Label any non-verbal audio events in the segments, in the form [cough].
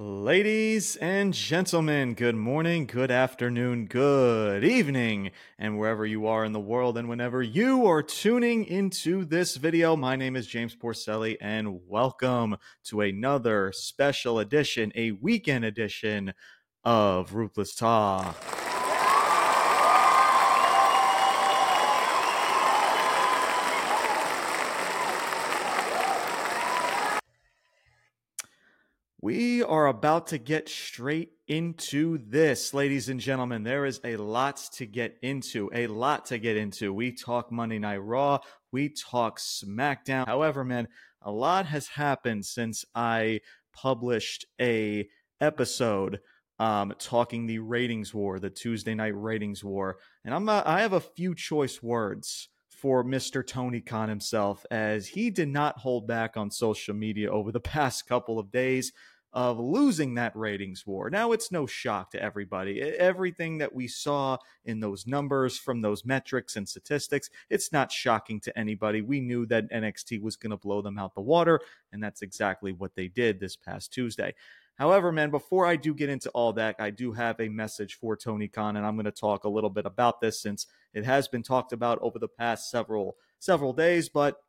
Ladies and gentlemen, good morning, good afternoon, good evening, and wherever you are in the world and whenever you are tuning into this video, my name is James Porcelli and welcome to another special edition, a weekend edition of Ruthless Talk. We are about to get straight into this, ladies and gentlemen. There is a lot to get into, a lot to get into. We talk Monday Night Raw, we talk SmackDown. However, man, a lot has happened since I published a episode um, talking the ratings war, the Tuesday night ratings war, and I'm uh, I have a few choice words for Mr. Tony Khan himself, as he did not hold back on social media over the [laughs] past couple of days of losing that ratings war. Now, it's no shock to everybody. Everything that we saw in those numbers from those metrics and statistics, it's not shocking to anybody. We knew that NXT was going to blow them out the water, and that's exactly what they did this past Tuesday. However, man, before I do get into all that, I do have a message for Tony Khan, and I'm going to talk a little bit about this since it has been talked about over the past several several days. But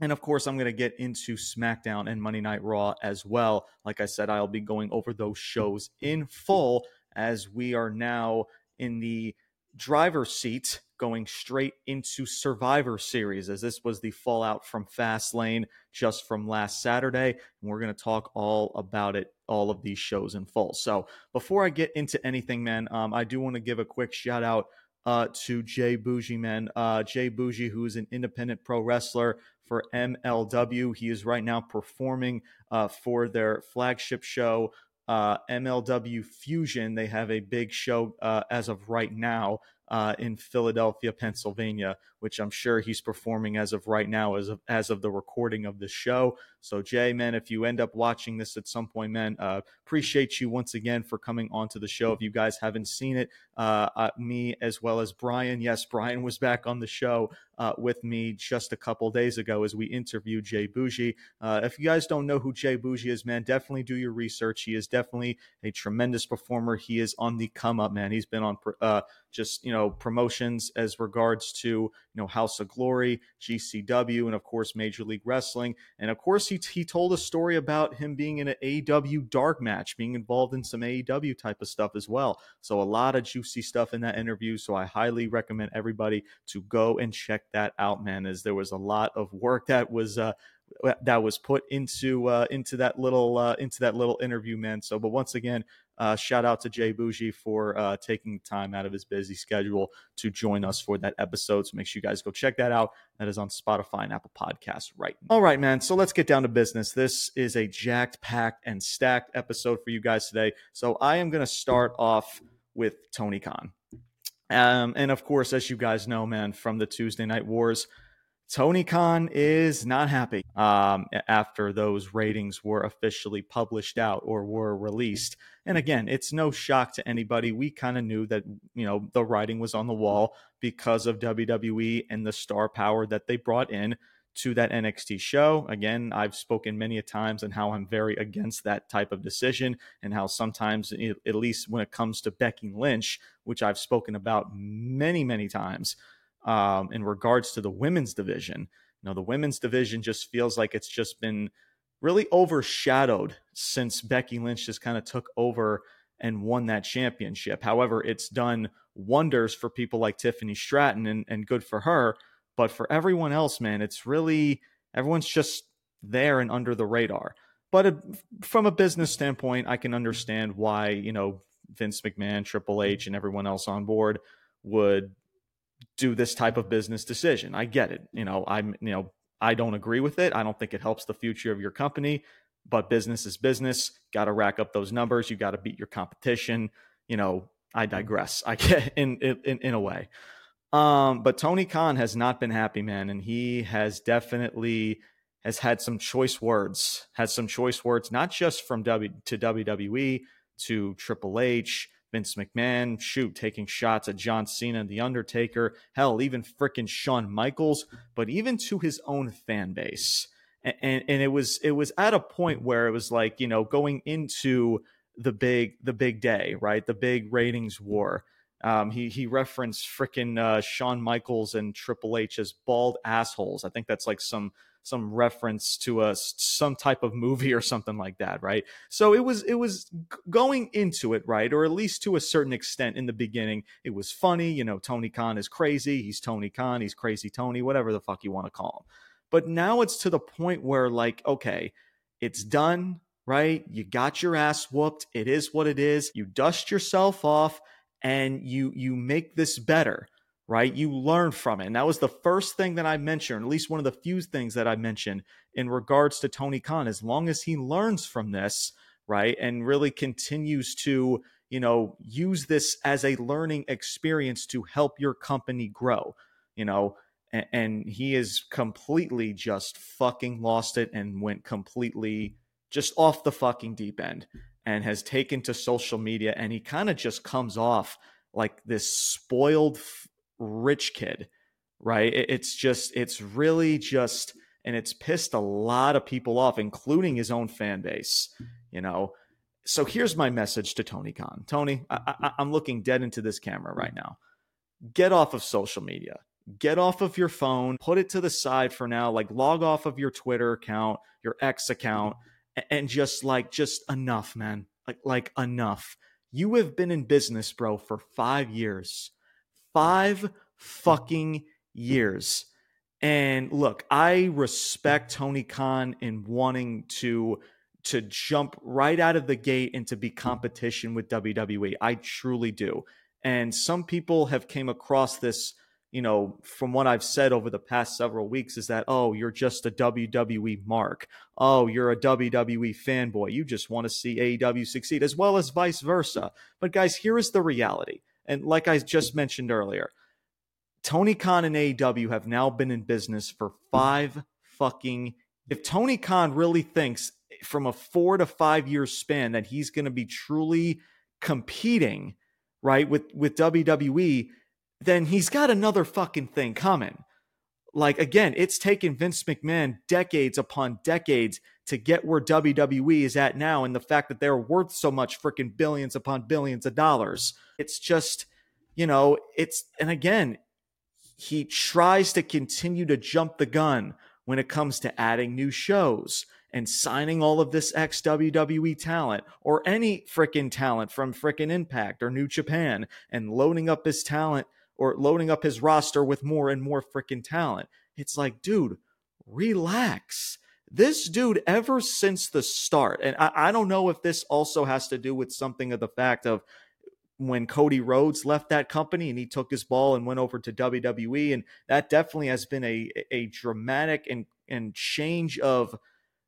and of course, I'm going to get into SmackDown and Monday Night Raw as well. Like I said, I'll be going over those shows in full as we are now in the driver's seat going straight into Survivor Series, as this was the fallout from Fastlane just from last Saturday. And we're going to talk all about it, all of these shows in full. So before I get into anything, man, um, I do want to give a quick shout out uh, to Jay Bougie, man. Uh, Jay Bougie, who is an independent pro wrestler for MLW. He is right now performing uh, for their flagship show, uh, MLW Fusion. They have a big show uh, as of right now uh, in Philadelphia, Pennsylvania, which I'm sure he's performing as of right now, as of as of the recording of the show. So Jay, man, if you end up watching this at some point, man, uh, appreciate you once again for coming onto the show. If you guys haven't seen it, uh, uh me as well as Brian, yes, Brian was back on the show uh, with me just a couple days ago as we interviewed Jay Bougie. Uh, if you guys don't know who Jay Bougie is, man, definitely do your research. He is definitely a tremendous performer. He is on the come up, man. He's been on just you know promotions as regards to you know House of Glory, GCW, and of course Major League Wrestling. And of course he he told a story about him being in an AEW dark match, being involved in some AEW type of stuff as well. So a lot of juicy stuff in that interview. So I highly recommend everybody to go and check that out, man. As there was a lot of work that was uh, that was put into uh, into that little uh, into that little interview, man. So, but once again, uh, shout out to Jay Bougie for uh, taking time out of his busy schedule to join us for that episode. So make sure you guys go check that out. That is on Spotify and Apple Podcasts right now. All right, man. So let's get down to business. This is a jacked, packed, and stacked episode for you guys today. So I am going to start off with Tony Khan. Um, and of course, as you guys know, man, from the Tuesday Night Wars, Tony Khan is not happy um, after those ratings were officially published out or were released. And again, it's no shock to anybody. We kind of knew that, you know, the writing was on the wall because of WWE and the star power that they brought in to that NXT show. Again, I've spoken many a times on how I'm very against that type of decision and how sometimes, at least when it comes to Becky Lynch, which I've spoken about many, many times, um, in regards to the women's division. You know, the women's division just feels like it's just been really overshadowed since Becky Lynch just kind of took over and won that championship. However, it's done wonders for people like Tiffany Stratton and, and good for her. But for everyone else, man, it's really everyone's just there and under the radar. But it, from a business standpoint, I can understand why, you know, Vince McMahon, Triple H, and everyone else on board would do this type of business decision. I get it. You know, I'm, you know, I don't agree with it. I don't think it helps the future of your company, but business is business. Got to rack up those numbers. You got to beat your competition. You know, I digress. I get [laughs] in, in, in a way. Um, but Tony Khan has not been happy, man. And he has definitely has had some choice words, has some choice words, not just from W to WWE to Triple H, Vince McMahon, shoot, taking shots at John Cena and The Undertaker, hell, even fricking Shawn Michaels, but even to his own fan base. and and it was it was at a point where it was like you know going into the big the big day, right? The big ratings war. Um, he he referenced freaking uh, Shawn Michaels and Triple H as bald assholes. I think that's like some some reference to a some type of movie or something like that, right? So it was it was going into it, right, or at least to a certain extent in the beginning, it was funny. You know, Tony Khan is crazy. He's Tony Khan. He's crazy Tony. Whatever the fuck you want to call him. But now it's to the point where like, okay, it's done, right? You got your ass whooped. It is what it is. You dust yourself off and you you make this better right? You learn from it. And that was the first thing that I mentioned, at least one of the few things that I mentioned in regards to Tony Khan. As long as he learns from this, right, and really continues to, you know, use this as a learning experience to help your company grow, you know, and, and he is completely just fucking lost it and went completely just off the fucking deep end and has taken to social media and he kind of just comes off like this spoiled rich kid, right? It's just, it's really just, and it's pissed a lot of people off, including his own fan base, you know. So here's my message to Tony Khan. Tony, I, am looking dead into this camera right now. Get off of social media. Get off of your phone. Put it to the side for now. Like log off of your Twitter account, your X account, and just like just enough, man. Like like enough. You have been in business, bro, for five years five fucking years. And look, I respect Tony Khan in wanting to to jump right out of the gate into be competition with WWE. I truly do. And some people have came across this, you know, from what I've said over the past several weeks is that, oh, you're just a WWE mark. Oh, you're a WWE fanboy. You just want to see AEW succeed, as well as vice versa. But guys, here is the reality. And like I just mentioned earlier, Tony Khan and AEW have now been in business for five fucking. If Tony Khan really thinks from a four to five year span that he's going to be truly competing, right, with with WWE, then he's got another fucking thing coming. Like again, it's taken Vince McMahon decades upon decades to get where WWE is at now and the fact that they're worth so much freaking billions upon billions of dollars. It's just, you know, it's, and again, he tries to continue to jump the gun when it comes to adding new shows and signing all of this ex WWE talent or any freaking talent from freaking Impact or New Japan and loading up his talent or loading up his roster with more and more freaking talent. It's like, dude, relax this dude, ever since the start, and I, I don't know if this also has to do with something of the fact of when Cody Rhodes left that company and he took his ball and went over to WWE. And that definitely has been a a dramatic and and change of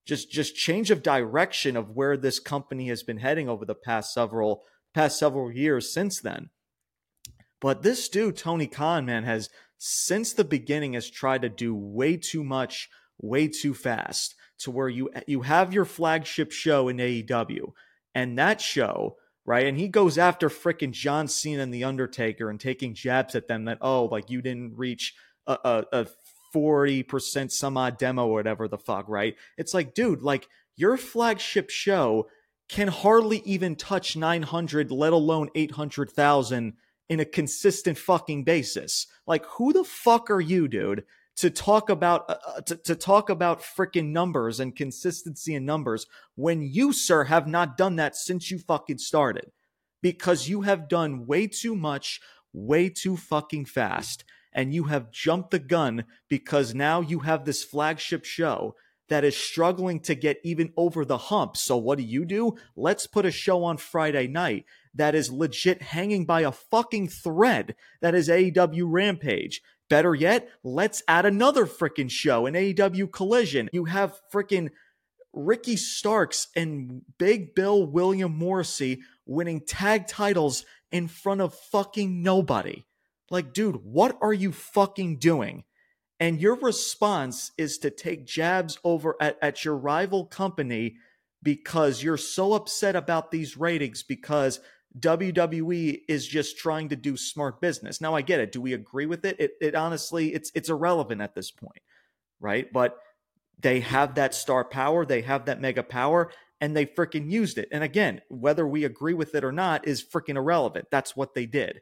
just just change of direction of where this company has been heading over the past several past several years since then. But this dude, Tony Khan, man, has since the beginning has tried to do way too much way too fast to where you you have your flagship show in AEW and that show right and he goes after freaking John Cena and the Undertaker and taking jabs at them that oh like you didn't reach a, a, a 40% some odd demo or whatever the fuck right? It's like dude like your flagship show can hardly even touch 900 let alone 800,000 in a consistent fucking basis like who the fuck are you dude to talk about uh, uh to, to talk about freaking numbers and consistency in numbers when you sir have not done that since you fucking started because you have done way too much way too fucking fast and you have jumped the gun because now you have this flagship show that is struggling to get even over the hump. So what do you do? Let's put a show on Friday night that is legit hanging by a fucking thread that is AEW Rampage. Better yet, let's add another freaking show, an AEW Collision. You have freaking Ricky Starks and Big Bill William Morrissey winning tag titles in front of fucking nobody. Like, dude, what are you fucking doing? And your response is to take jabs over at, at your rival company because you're so upset about these ratings because WWE is just trying to do smart business. Now I get it. Do we agree with it? It, it honestly, it's it's irrelevant at this point, right? But they have that star power, they have that mega power, and they freaking used it. And again, whether we agree with it or not is freaking irrelevant. That's what they did.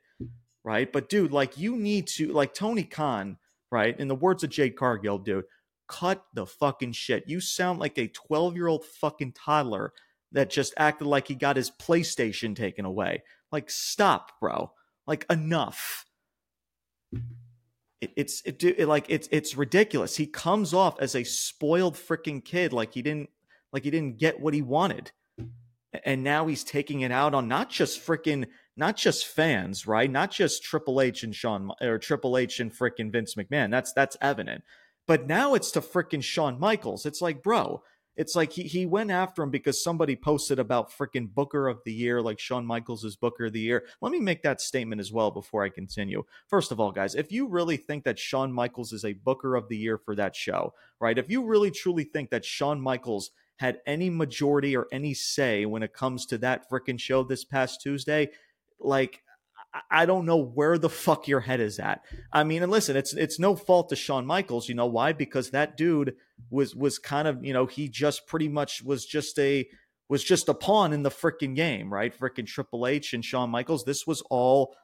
Right. But dude, like you need to, like Tony Khan, right? In the words of Jade Cargill, dude, cut the fucking shit. You sound like a 12 year old fucking toddler that just acted like he got his PlayStation taken away. Like, stop, bro. Like, enough. It, it's it, it, like it's it's ridiculous. He comes off as a spoiled freaking kid, like he didn't like he didn't get what he wanted, and now he's taking it out on not just freaking not just fans, right? Not just Triple H and Shawn or Triple H and freaking Vince McMahon. That's that's evident. But now it's to freaking Shawn Michaels. It's like, bro, it's like he, he went after him because somebody posted about freaking Booker of the Year, like Shawn Michaels is Booker of the Year. Let me make that statement as well before I continue. First of all, guys, if you really think that Shawn Michaels is a Booker of the Year for that show, right? If you really truly think that Shawn Michaels had any majority or any say when it comes to that freaking show this past Tuesday, like I don't know where the fuck your head is at. I mean, and listen, it's it's no fault to Shawn Michaels. You know why? Because that dude was was kind of you know he just pretty much was just a was just a pawn in the freaking game, right? Freaking Triple H and Shawn Michaels. This was all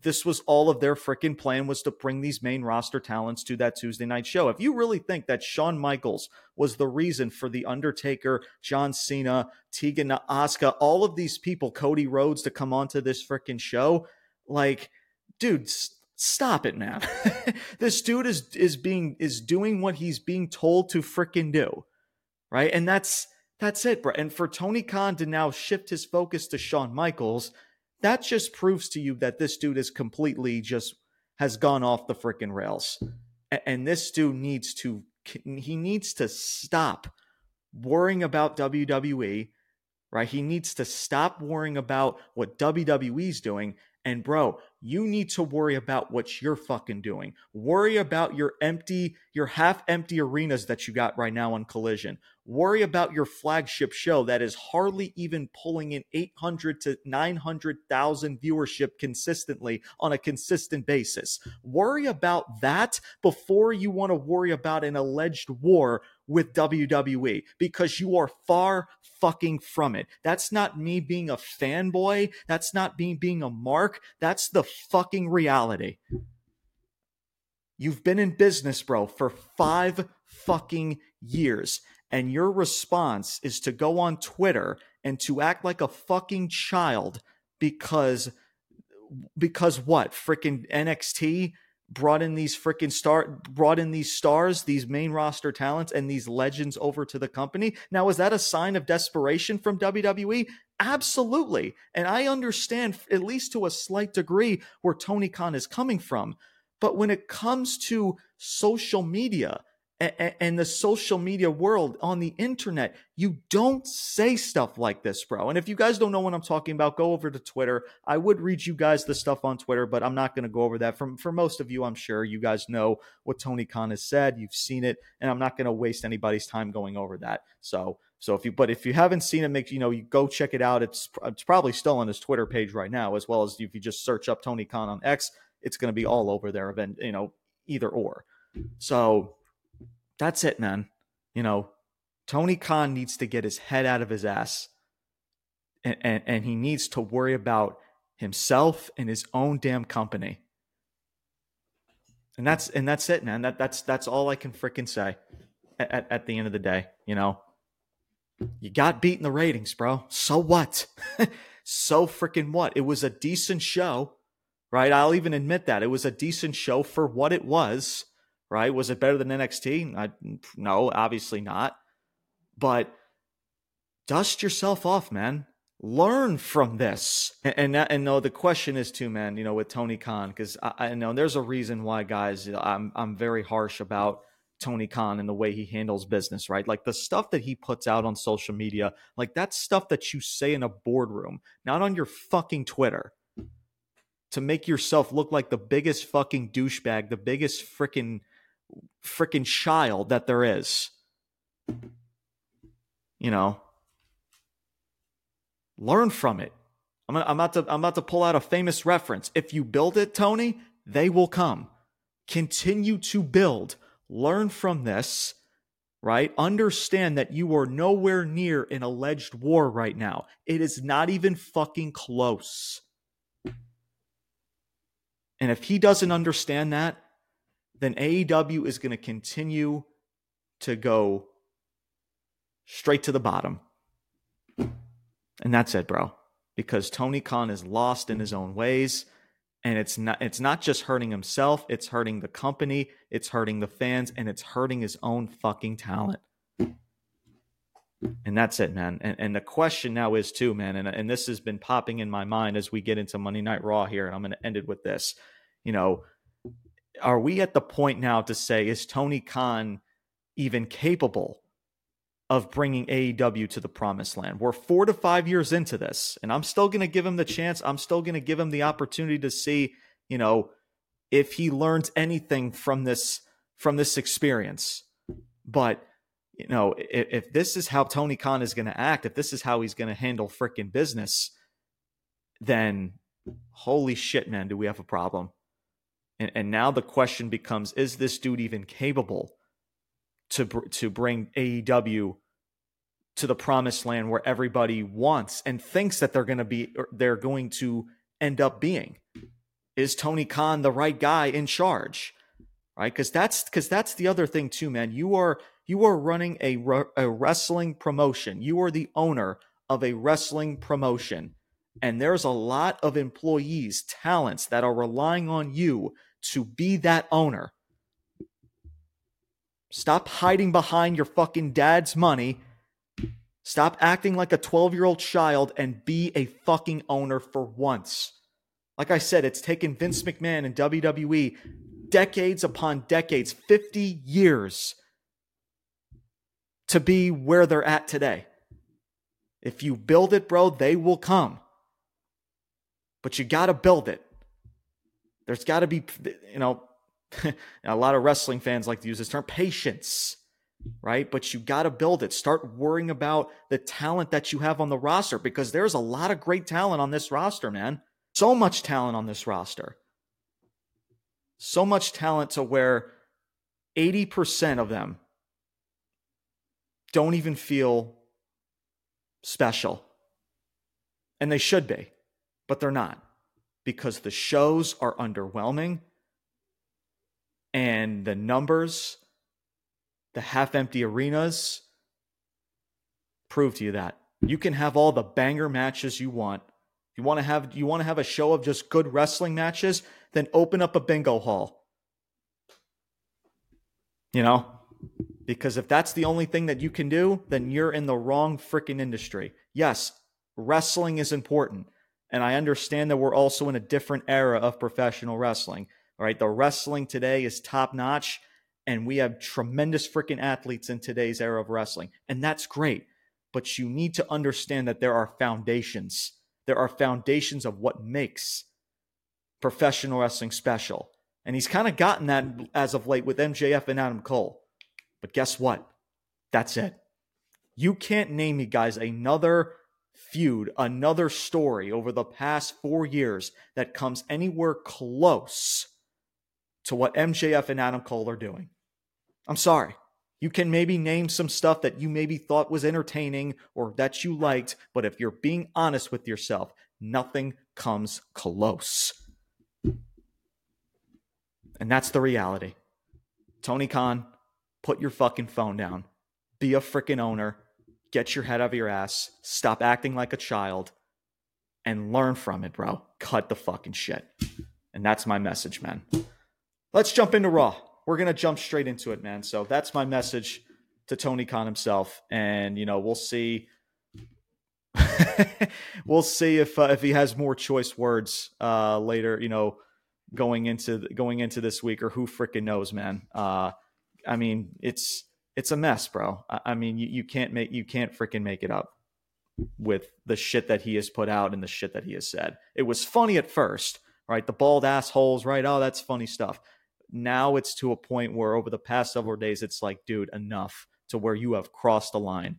this was all of their freaking plan was to bring these main roster talents to that Tuesday night show. If you really think that Shawn Michaels was the reason for The Undertaker, John Cena, Tegan Asuka, all of these people, Cody Rhodes to come onto this freaking show, like, dude, stop it, man. [laughs] this dude is is being is doing what he's being told to freaking do. Right? And that's that's it, bro. And for Tony Khan to now shift his focus to Shawn Michaels, that just proves to you that this dude is completely just has gone off the freaking rails. And this dude needs to he needs to stop worrying about WWE, right? He needs to stop worrying about what WWE's doing and bro, you need to worry about what you're fucking doing. Worry about your empty, your half empty arenas that you got right now on Collision. Worry about your flagship show that is hardly even pulling in 800 to 900,000 viewership consistently on a consistent basis. Worry about that before you want to worry about an alleged war with WWE because you are far fucking from it. That's not me being a fanboy. That's not me being a mark. That's the fucking reality. You've been in business, bro, for five fucking years. And your response is to go on Twitter and to act like a fucking child because because what? Freaking NXT brought in these freaking star brought in these stars these main roster talents and these legends over to the company. Now is that a sign of desperation from WWE absolutely. And i understand at least to a slight degree where tony khan is coming from. But when it comes to social media and the social media world on the internet, you don't say stuff like this, bro. And if you guys don't know what I'm talking about, go over to Twitter. I would read you guys the stuff on Twitter, but I'm not going to go over that. For, for most of you, I'm sure you guys know what Tony Khan has said. You've seen it, and I'm not going to waste anybody's time going over that. So, so if you, but if you haven't seen it, make you know you go check it out. It's it's probably still on his Twitter page right now, as well as if you just search up Tony Khan on X, it's going to be all over there. Event, you know, either or. So that's it, man. You know, Tony Khan needs to get his head out of his ass and, and, and he needs to worry about himself and his own damn company. And that's and that's it, man. That that's that's all I can freaking say at, at, the end of the day, you know. You got beat in the ratings, bro. So what? [laughs] so freaking what? It was a decent show, right? I'll even admit that. It was a decent show for what it was right? Was it better than NXT? I, no, obviously not. But dust yourself off, man. Learn from this. And and, and no, the question is too, man. You know, with Tony Khan, because I, I, know there's a reason why, guys. I'm I'm very harsh about Tony Khan and the way he handles business, right? Like the stuff that he puts out on social media, like that's stuff that you say in a boardroom, not on your fucking Twitter to make yourself look like the biggest fucking douchebag, the biggest freaking freaking child that there is. You know, learn from it. I'm, I'm, about to, I'm about to pull out a famous reference. If you build it, Tony, they will come. Continue to build. Learn from this right? Understand that you are nowhere near an alleged war right now. It is not even fucking close. And if he doesn't understand that, then AEW is going to continue to go straight to the bottom. And that's it, bro. Because Tony Khan is lost in his own ways and it's not it's not just hurting himself it's hurting the company it's hurting the fans and it's hurting his own fucking talent and that's it man and, and the question now is too man and, and this has been popping in my mind as we get into monday night raw here and i'm going to end it with this you know are we at the point now to say is tony khan even capable of bringing AEW to the promised land. We're four to five years into this, and I'm still going to give him the chance. I'm still going to give him the opportunity to see, you know, if he learns anything from this from this experience. But you know, if, if this is how Tony Khan is going to act, if this is how he's going to handle freaking business, then holy shit, man, do we have a problem? And, and now the question becomes: Is this dude even capable to to bring AEW to the promised land where everybody wants and thinks that they're going to be they're going to end up being? Is tony khan the right guy in charge? Right? Because that's because that's the other thing too man. You are you are running a, a wrestling promotion. You are the owner of a wrestling promotion. And there's a lot of employees talents that are relying on you to be that owner stop hiding behind your fucking dad's money Stop acting like a 12 year old child and be a fucking owner for once. Like I said, it's taken Vince McMahon and WWE decades upon decades, 50 years to be where they're at today. If you build it, bro, they will come. But you got to build it. There's got to be, you know, [laughs] a lot of wrestling fans like to use this term patience right? But you got to build it. Start worrying about the talent that you have on the roster because there's a lot of great talent on this roster, man. So much talent on this roster. So much talent to where 80% of them don't even feel special. And they should be, but they're not because the shows are underwhelming and the numbers the half empty arenas prove to you that. You can have all the banger matches you want. You want to have you want to have a show of just good wrestling matches, then open up a bingo hall. You know? Because if that's the only thing that you can do, then you're in the wrong freaking industry. Yes, wrestling is important. And I understand that we're also in a different era of professional wrestling. Right, the wrestling today is top notch and we have tremendous freaking athletes in today's era of wrestling. And that's great. But you need to understand that there are foundations. There are foundations of what makes professional wrestling special. And he's kind of gotten that as of late with MJF and Adam Cole. But guess what? That's it. You can't name me, guys, another feud, another story over the past four years that comes anywhere close to what MJF and Adam Cole are doing. I'm sorry. You can maybe name some stuff that you maybe thought was entertaining or that you liked, but if you're being honest with yourself, nothing comes close. And that's the reality. Tony Khan, put your fucking phone down. Be a freaking owner. Get your head out of your ass. Stop acting like a child and learn from it, bro. Cut the fucking shit. And that's my message, man. Let's jump into Raw. We're going to jump straight into it, man. So that's my message to Tony Khan himself. And, you know, we'll see. [laughs] we'll see if uh, if he has more choice words uh, later, you know, going into going into this week, or who freaking knows, man. Uh, I mean, it's it's a mess, bro. I, mean, you, you can't make you can't freaking make it up with the shit that he has put out and the shit that he has said. It was funny at first, right? The bald assholes, right? Oh, that's funny stuff. Now it's to a point where over the past several days, it's like, dude, enough to where you have crossed the line.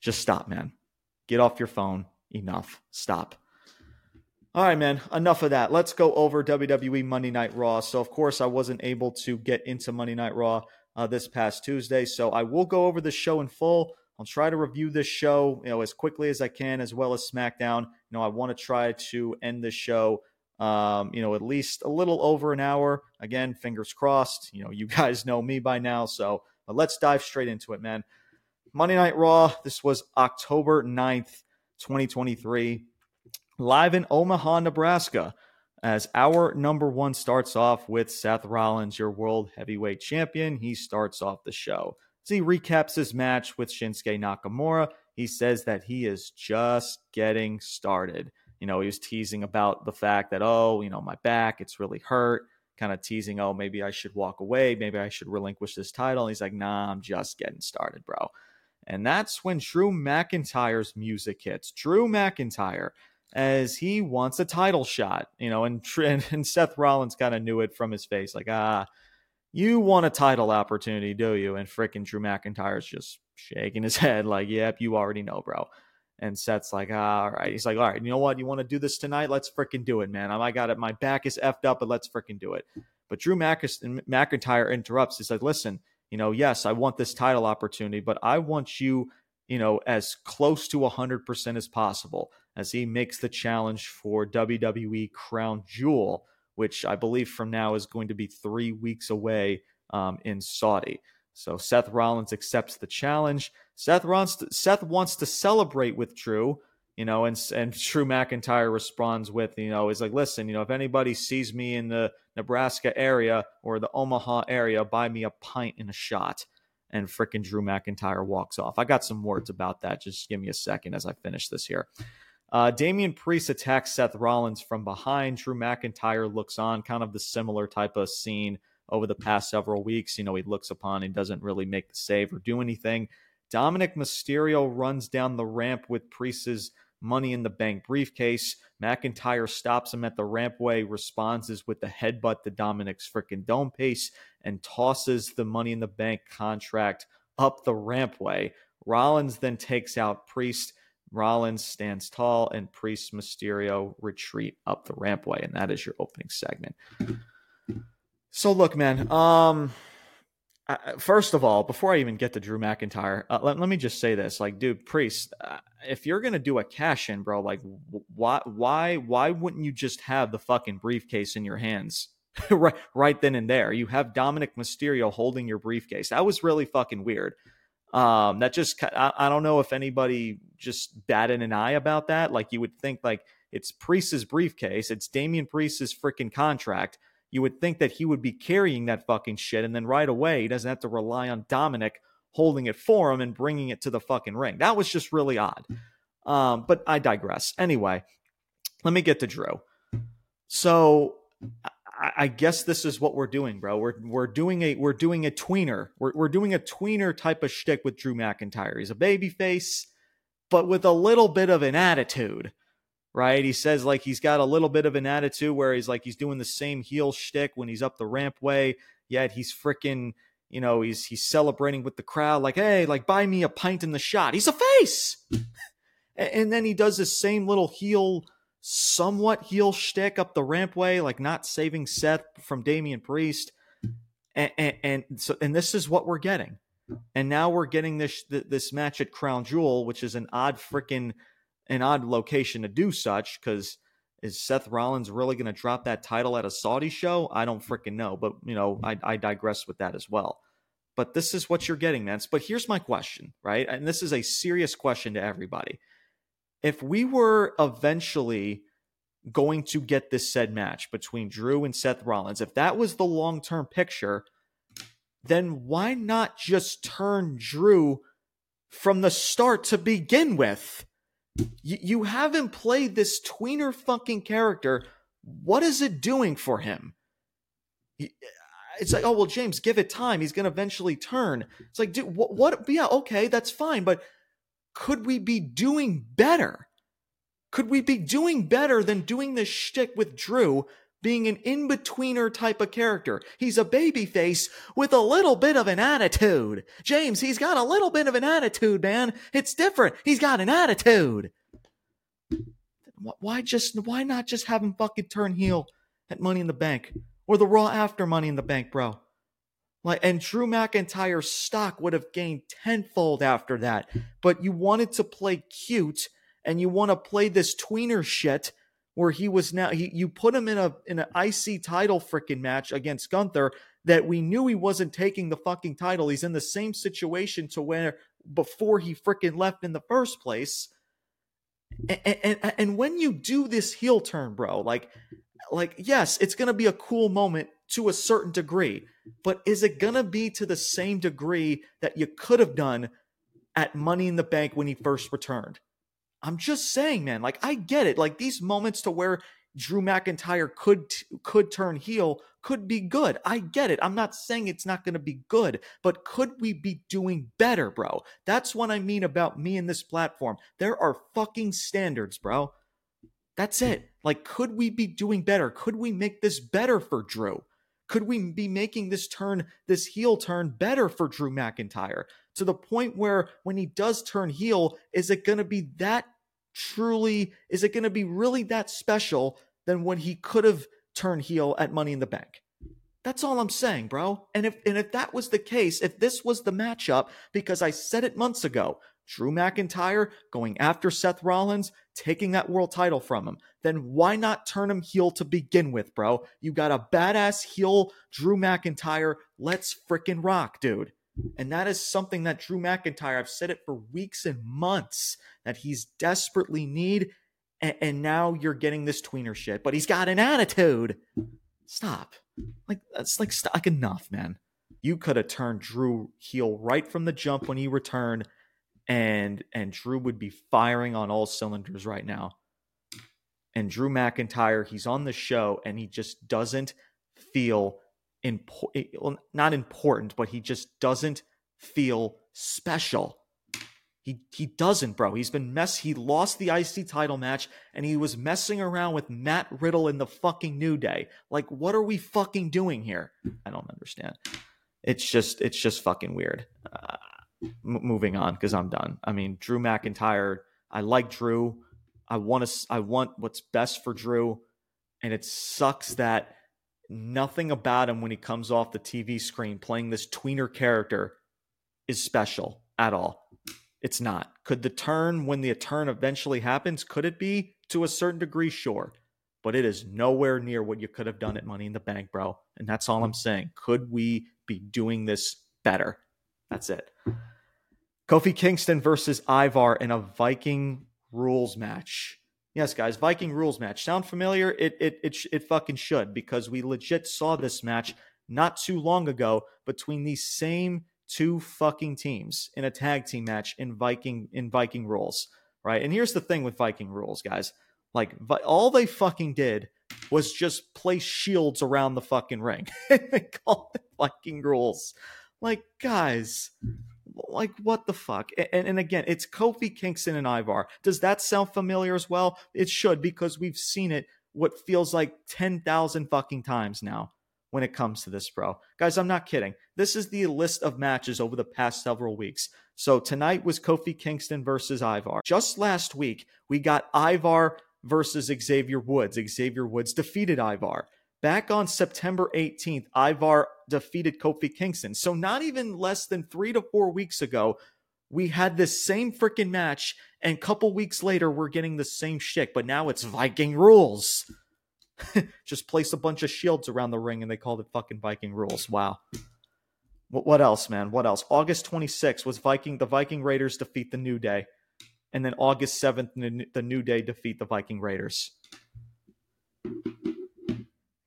Just stop, man. Get off your phone. Enough. Stop. All right, man. Enough of that. Let's go over WWE Monday Night Raw. So, of course, I wasn't able to get into Monday Night Raw uh, this past Tuesday. So I will go over the show in full. I'll try to review this show, you know, as quickly as I can, as well as SmackDown. You know, I want to try to end the show, um, you know, at least a little over an hour. Again, fingers crossed. You know, you [laughs] guys know me by now, so but let's dive straight into it, man. Monday Night Raw. This was October 9th, 2023, live in Omaha, Nebraska. As our number one starts off with Seth Rollins, your world heavyweight champion. He starts off the show. As he recaps his match with Shinsuke Nakamura, he says that he is just getting started. You know, he was teasing about the fact that, oh, you know, my back, it's really hurt. Kind of teasing, oh, maybe I should walk away. Maybe I should relinquish this title. And he's like, nah, I'm just getting started, bro. And that's when Drew McIntyre's music hits. Drew McIntyre as he wants a title shot, you know, and, [laughs] and Seth Rollins kind of knew it from his face, like, ah, you want a title opportunity, do you? And freaking Drew McIntyre's just shaking his [laughs] head, like, yep, you already know, bro. And Seth's like, ah, all right. He's like, all right, you know what? You want to do this tonight? Let's freaking do it, man. I got it. My back is effed up, but let's freaking do it. But Drew McIntyre interrupts. He's like, listen, you know, yes, I want this title opportunity, but I want you, you know, as close to 100% as possible as he makes the challenge for WWE Crown Jewel, which I believe from now is going to be three weeks away um, in Saudi. So Seth Rollins accepts the challenge. Seth wants to, Seth wants to celebrate with Drew, you know, and and Drew McIntyre responds with, you know, he's like, listen, you know, if anybody sees me in the Nebraska area or the Omaha area, buy me a pint and a shot. And freaking Drew McIntyre walks off. I got some words about that. Just give me a second as I finish this here. Uh, Damian Priest attacks Seth Rollins from behind. Drew McIntyre looks on, kind of the similar type of scene over the past several weeks. You know, he looks upon and doesn't really make the save or do anything. Dominik Mysterio runs down the ramp with Priest's Money in the Bank briefcase. McIntyre stops him at the rampway, responds with the headbutt to Dominik's freaking dome piece, and tosses the Money in the Bank contract up the rampway. Rollins then takes out Priest. Rollins stands tall, and Priest Mysterio retreat up the rampway, and that is your opening segment. So look, man. Um, first of all, before I even get to Drew McIntyre, uh, let, let me just say this: like, dude, Priest, uh, if you're gonna do a cash in, bro, like, why, why, why wouldn't you just have the fucking briefcase in your hands? [laughs] right, right then and there. You have Dominik Mysterio holding your briefcase. That was really fucking weird. Um, that just I, I don't know if anybody just batted an eye about that. Like you would think like it's Priest's briefcase, it's Damian Priest's freaking contract. You would think that he would be carrying that fucking shit, and then right away he doesn't have to rely on Dominik holding it for him and bringing it to the fucking ring. That was just really odd. Um, but I digress. Anyway, let me get to Drew. So I guess this is what we're doing, bro. We're we're doing a we're doing a tweener. We're we're doing a tweener type of shtick with Drew McIntyre. He's a baby face, but with a little bit of an attitude, right? He says like he's got a little bit of an attitude where he's like he's doing the same heel shtick when he's up the rampway, yet he's freaking, you know, he's he's celebrating with the crowd, like, hey, like buy me a pint in the shot. He's a face. [laughs] and then he does the same little heel somewhat heel shtick up the rampway, like not saving Seth from Damian Priest. And, and, and, so and this is what we're getting. And now we're getting this this match at Crown Jewel, which is an odd freaking an odd location to do such because is Seth Rollins really going to drop that title at a Saudi show? I don't freaking know, but you know, I, I digress with that as well. But this is what you're getting, man. But here's my question, right? And this is a serious question to everybody if we were eventually going to get this said match between Drew and Seth Rollins, if that was the long term picture, then why not just turn Drew from the start to begin with? You, you haven't played this tweener fucking character. What is it doing for him? It's like, oh, well, James, give it time. He's going to eventually turn. It's like, dude, what, what? Yeah, okay, that's fine. But could we be doing better? Could we be doing better than doing this shtick with Drew being an in-betweener type of character? He's a babyface with a little bit of an attitude. James, he's got a little bit of an attitude, man. It's different. He's got an attitude. Why just why not just have him fucking turn heel at Money in the Bank or the Raw after Money in the Bank, bro? Like, and Drew McIntyre's stock would have gained tenfold after that. But you wanted to play cute and you want to play this tweener shit where he was now he you put him in a in an IC title freaking match against Gunther that we knew he wasn't taking the fucking title. He's in the same situation to where before he freaking left in the first place. And, and, and when you do this heel turn, bro, like like yes, it's gonna be a cool moment to a certain degree, but is it gonna be to the same degree that you could have done at Money in the Bank when he first returned? I'm just saying, man. Like I get it. Like these moments to where Drew McIntyre could could turn heel could be good. I get it. I'm not saying it's not going to be good, but could we be doing better, bro? That's what I mean about me and this platform. There are fucking standards, bro. That's it. Like could we be doing better? Could we make this better for Drew? Could we be making this turn, this heel turn better for Drew McIntyre? To the point where when he does turn heel, is it going to be that truly is it going to be really that special than when he could have turned heel at Money in the Bank? That's all I'm saying, bro. And if and if that was the case, if this was the matchup, because I said it months ago, Drew McIntyre going after Seth Rollins, taking that world title from him, then why not turn him heel to begin with, bro? You got a badass heel Drew McIntyre. Let's freaking rock, dude. And that is something that Drew McIntyre, I've said it for weeks and months, that he's desperately need. And, and now you're getting this tweener shit, but he's got an attitude. Stop. Like, that's like, st- like enough, man. You could have turned Drew heel right from the jump when he returned, and and Drew would be firing on all cylinders right now. And Drew McIntyre, he's on the show and he just doesn't feel important, well, not important, but he just doesn't feel special. He he doesn't, bro. He's been mess. He lost the IC title match, and he was messing around with Matt Riddle in the fucking New Day. Like, what are we fucking doing here? I don't understand. It's just it's just fucking weird. Uh, m- moving on because I'm done. I mean, Drew McIntyre. I like Drew. I want to. I want what's best for Drew, and it sucks that nothing about him when he comes off the TV screen playing this tweener character is special at all. It's not. Could the turn, when the turn eventually happens, could it be to a certain degree? Sure. But it is nowhere near what you could have done at Money in the Bank, bro. And that's all I'm saying. Could we be doing this better? That's it. Kofi Kingston versus Ivar in a Viking rules match. Yes, guys, Viking rules match. Sound familiar? It it it it fucking should because we legit saw this match not too long ago between these same two fucking teams in a tag team match in Viking in Viking rules, right? And here's the thing with Viking rules, guys. Like all they fucking did was just place shields around the fucking ring. [laughs] they call it Viking rules. Like, guys, like what the fuck? And, and again it's kofi kingston and ivar. Does that sound familiar as well? It should because we've seen it what feels like 10,000 fucking times now when it comes to this bro. Guys i'm not kidding. This is the list of matches over the past several weeks. So tonight was kofi kingston versus ivar. Just last week we got ivar versus xavier woods. Xavier woods defeated ivar Back on September 18th, Ivar defeated Kofi Kingston. So, not even less than three to four weeks ago, we had this same freaking match, and a couple weeks later, we're getting the same shit, but now it's Viking rules. [laughs] Just place a bunch of shields around the ring and they called it fucking Viking rules. Wow. What, else, man? What else? August 26th was Viking. The Viking Raiders defeat the New Day, and then August 7th, the New Day defeat the Viking Raiders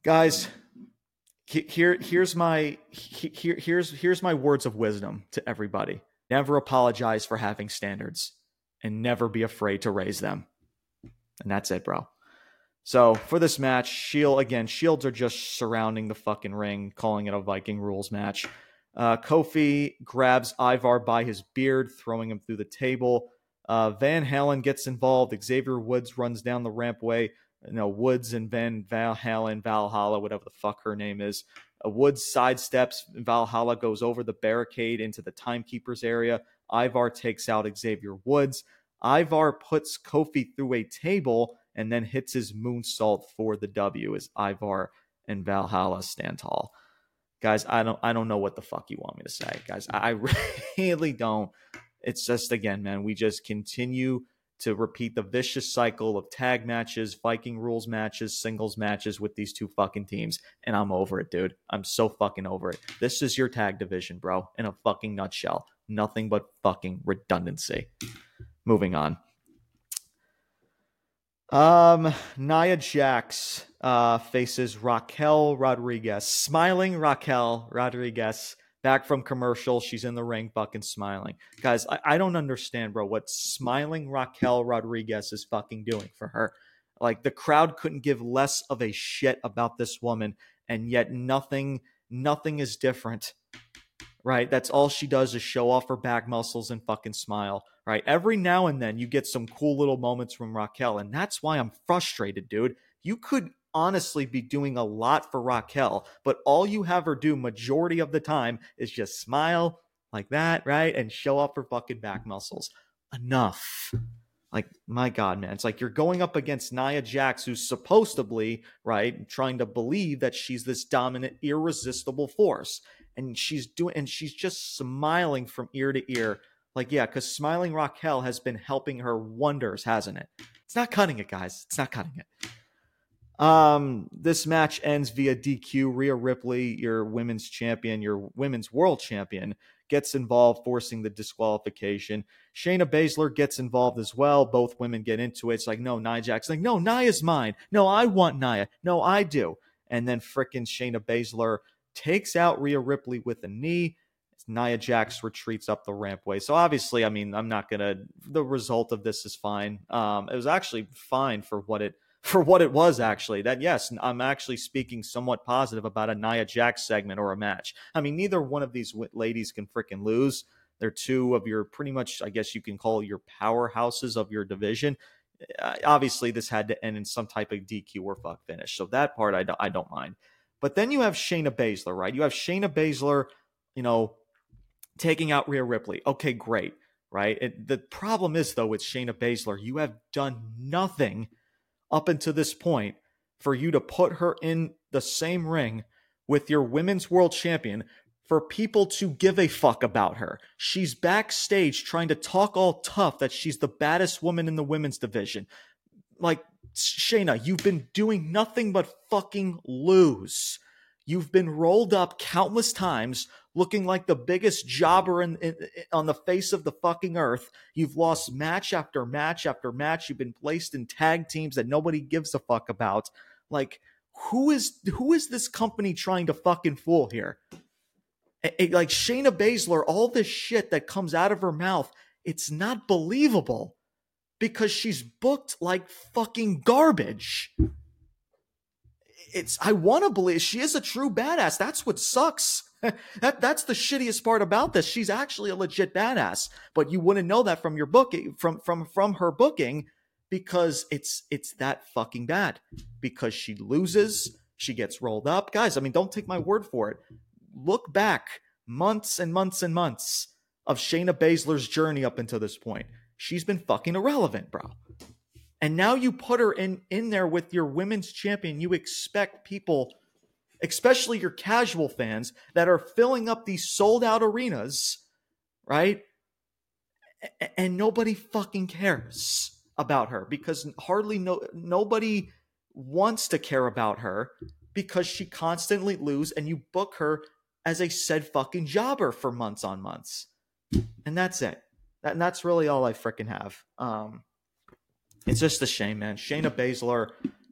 guys here here's my here here's here's my words of wisdom to everybody. Never apologize for having standards and never be afraid to raise them. And that's it bro. So for this match shield again shields are just surrounding the fucking ring calling it a viking rules match. Uh, kofi grabs ivar by his beard throwing him through the table. Uh, van halen gets involved. Xavier woods runs down the rampway you know, Woods and Van Valhalla, Valhalla, whatever the fuck her name is. Woods sidesteps. Valhalla goes over the barricade into the timekeeper's area. Ivar takes out Xavier Woods. Ivar puts Kofi through a table and then hits his moonsault for the W as Ivar and Valhalla stand tall. guys, I don't I don't know what the fuck you want me to say, guys. I [laughs] really don't. It's just again, man, we just continue to repeat the vicious cycle of tag matches, Viking rules matches, singles matches with these two fucking teams. And I'm over it, dude. I'm so fucking over it. This is your tag division, bro, in a fucking nutshell. Nothing but fucking redundancy. Moving on. Um, Nia Jax uh, faces Raquel Rodriguez. Smiling Raquel Rodriguez back from commercial. She's in the ring, fucking smiling. Guys, I, I don't understand, bro, what smiling Raquel Rodriguez is fucking doing for her. Like the crowd couldn't give less of a shit about this woman, and yet nothing, nothing is different. Right? That's all she does is show off her back muscles and fucking smile. Right? Every now and then you get some cool little moments from Raquel, and that's why I'm frustrated, dude. You could honestly be doing a lot for Raquel, but all you have her do majority of the time is just smile like that, right? And show off her fucking back muscles. Enough. Like, my God, man. It's like you're going up against Nia Jax, who's supposedly, right, trying to believe that she's this dominant, irresistible force. And she's doing, and she's just smiling from ear to ear. Like, yeah, because smiling Raquel has been helping her wonders, hasn't it? It's not cutting it, guys. It's not cutting it. Um, this match ends via DQ. Rhea Ripley, your women's champion, your women's world champion, gets involved, forcing the disqualification. Shayna Baszler gets involved as well. Both women get into it. It's like, no, Nia Jax. Like, no, Nia's mine. No, I want Nia. No, I do. And then fricking Shayna Baszler takes out Rhea Ripley with a knee. Nia Jax retreats up the rampway. So obviously, I mean, I'm not gonna. The result of this is fine. Um, it was actually fine for what it for what it was actually that yes i'm actually speaking somewhat positive about a nia jax segment or a match. I mean neither one of these ladies can freaking lose. They're two of your pretty much i guess you can call your powerhouses of your division. Uh, obviously this had to end in some type of dq or fuck finish so that part I don't mind. But then you have shayna baszler right? You have shayna baszler you know taking out Rhea Ripley. Okay, great, right? It, the problem is though with Shayna Baszler, you have done nothing up until this point for you to put her in the same ring with your women's world champion for people to give a fuck about her. She's backstage trying to talk all tough that she's the baddest woman in the women's division. Like, Shayna, you've been doing nothing but fucking lose. You've been rolled up countless times, looking like the biggest jobber in, in, on the face of the fucking earth. You've lost match after match after match. You've been placed in tag teams that nobody gives a fuck about. Like, who is who is this company trying to fucking fool here? It, it, like Shayna Baszler, all this shit that comes out of her mouth, it's not believable because she's booked like fucking garbage it's I want to believe she is a true badass. That's what sucks. [laughs] that that's the shittiest part about this. She's actually a legit badass, but you wouldn't know that from your booking from from from her booking because it's it's that fucking bad. Because she loses, she gets rolled up. Guys, I mean, don't take my word for it. Look back months and months and months of Shayna Baszler's journey up until this point. She's been fucking irrelevant, bro and now you put her in in there with your women's champion. You expect people especially your casual fans that are filling up these sold out arenas right? And nobody fucking cares about her because hardly no nobody wants to care about her because she constantly lose and you book her as a said fucking jobber for months on months. And that's it. And that's really all i freaking have. Um it's just a shame, man. Shayna Baszler,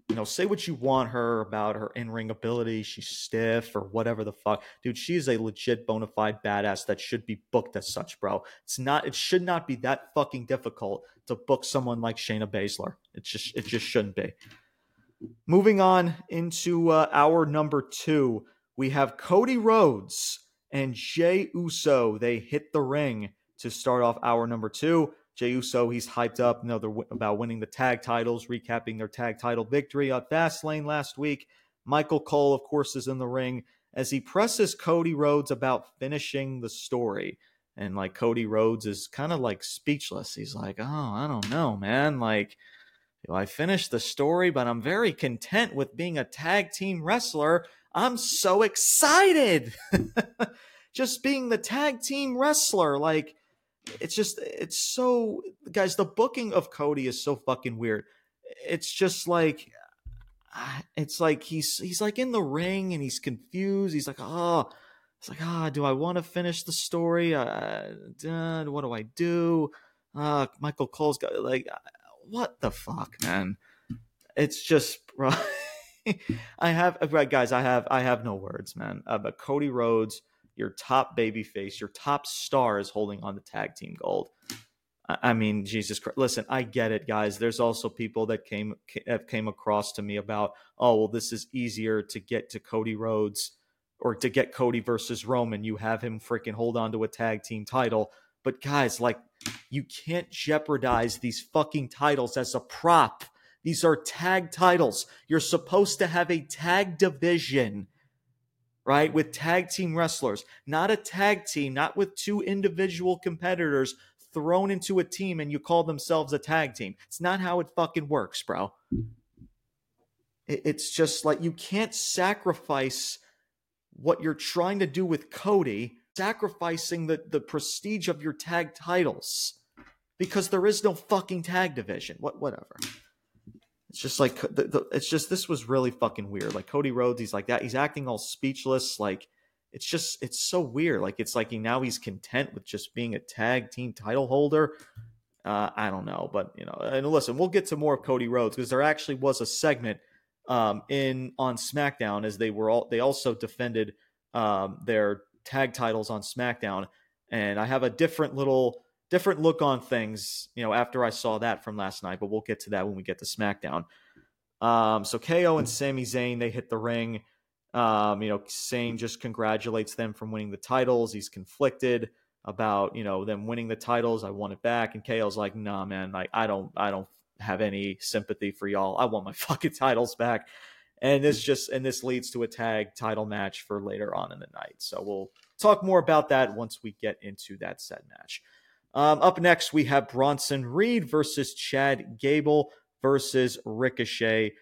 you know, say what you want her about her in ring ability. She's stiff or whatever the fuck. Dude, she's a legit bona fide badass that should be booked as such, bro. It's not, it should not be that fucking difficult to book someone like Shayna Baszler. It just, it just shouldn't be. Moving on into uh, our number two, we have Cody Rhodes and Jey Uso. They hit the ring to start off our number two. Jey Uso, he's hyped up, you know, w- about winning the tag titles, recapping their tag title victory on Fastlane last week. Michael Cole, of course, is in the ring as he presses Cody Rhodes about finishing the story. And like Cody Rhodes is kind of like speechless. He's like, oh, I don't know, man. Like, I finished the story, but I'm very content with being a tag team wrestler. I'm so excited. [laughs] just being the tag team wrestler, like it's just it's so guys. The booking of Cody is so fucking weird. It's just like it's like he's he's like in the ring and he's confused. He's like, oh, it's like, ah, oh, do I want to finish the story? Uh, what do I do? Uh, Michael Cole's got like, what the fuck, man? It's just, [laughs] I have right, guys. I have I have no words, man. Uh, but Cody Rhodes, your top baby face, your top star is holding on the tag team gold. I mean, Jesus Christ. Listen, I get it, guys. There's also people that came have came across to me about, oh, well, this is easier to get to Cody Rhodes or to get Cody versus Roman. You have him freaking hold on to a tag team title. But guys, like, you can't jeopardize these fucking titles as a prop. These are tag titles. You're supposed to have a tag division, right? With tag team wrestlers, not a tag team, not with two individual competitors thrown into a team and you call themselves a tag team. It's not how it fucking works, bro. It's just like you can't sacrifice what you're trying to do with Cody, sacrificing the, the prestige of your tag titles because there is no fucking tag division. What, whatever. It's just like the, the, it's just this was really fucking weird. Like Cody Rhodes, he's like that. He's acting all speechless. Like it's just it's so weird. Like it's like he, now he's content with just being a tag team title holder. Uh, I don't know, but you know, and listen, we'll get to more of Cody Rhodes because there actually was a segment um, in on SmackDown as they were all they also defended um, their tag titles on SmackDown, and I have a different little different look on things, you know, after I saw that from last night. But we'll get to that when we get to SmackDown. Um, so KO and Sami Zayn they hit the ring. Um, you know, Zayn just congratulates them from winning the titles. He's conflicted about you know them winning the titles. I want it back, and KO's like, nah, man, like I don't, I don't have any sympathy for y'all. I want my [laughs] fucking titles back. And this just and this leads to a tag title match for later on in the night. So we'll talk more about that once we get into that said match. Um, up next, we have Bronson Reed versus Chad Gable versus Ricochet.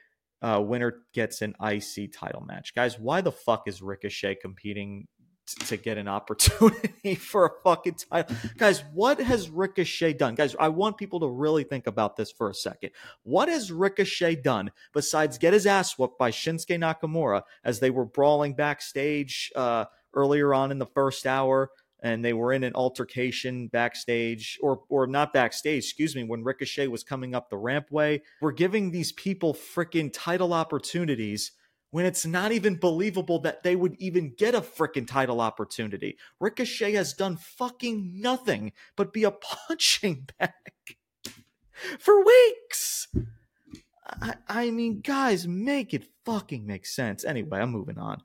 Uh, winner gets an IC title match. Guys, why the fuck is Ricochet competing t- to get an [laughs] opportunity for a fucking title? Guys, what has Ricochet done? Guys, I want people to really think about this for a second. What has Ricochet done besides get his ass whooped by Shinsuke Nakamura as they were brawling backstage uh, earlier on in the first hour? And they were in an altercation backstage or or not backstage, excuse me, when Ricochet was coming up the rampway. We're giving these people freaking title opportunities when it's not even believable that they would even get a freaking title opportunity. Ricochet has done fucking nothing but be a [laughs] punching bag for weeks. I, I mean, guys, make it fucking make sense. Anyway, I'm moving on.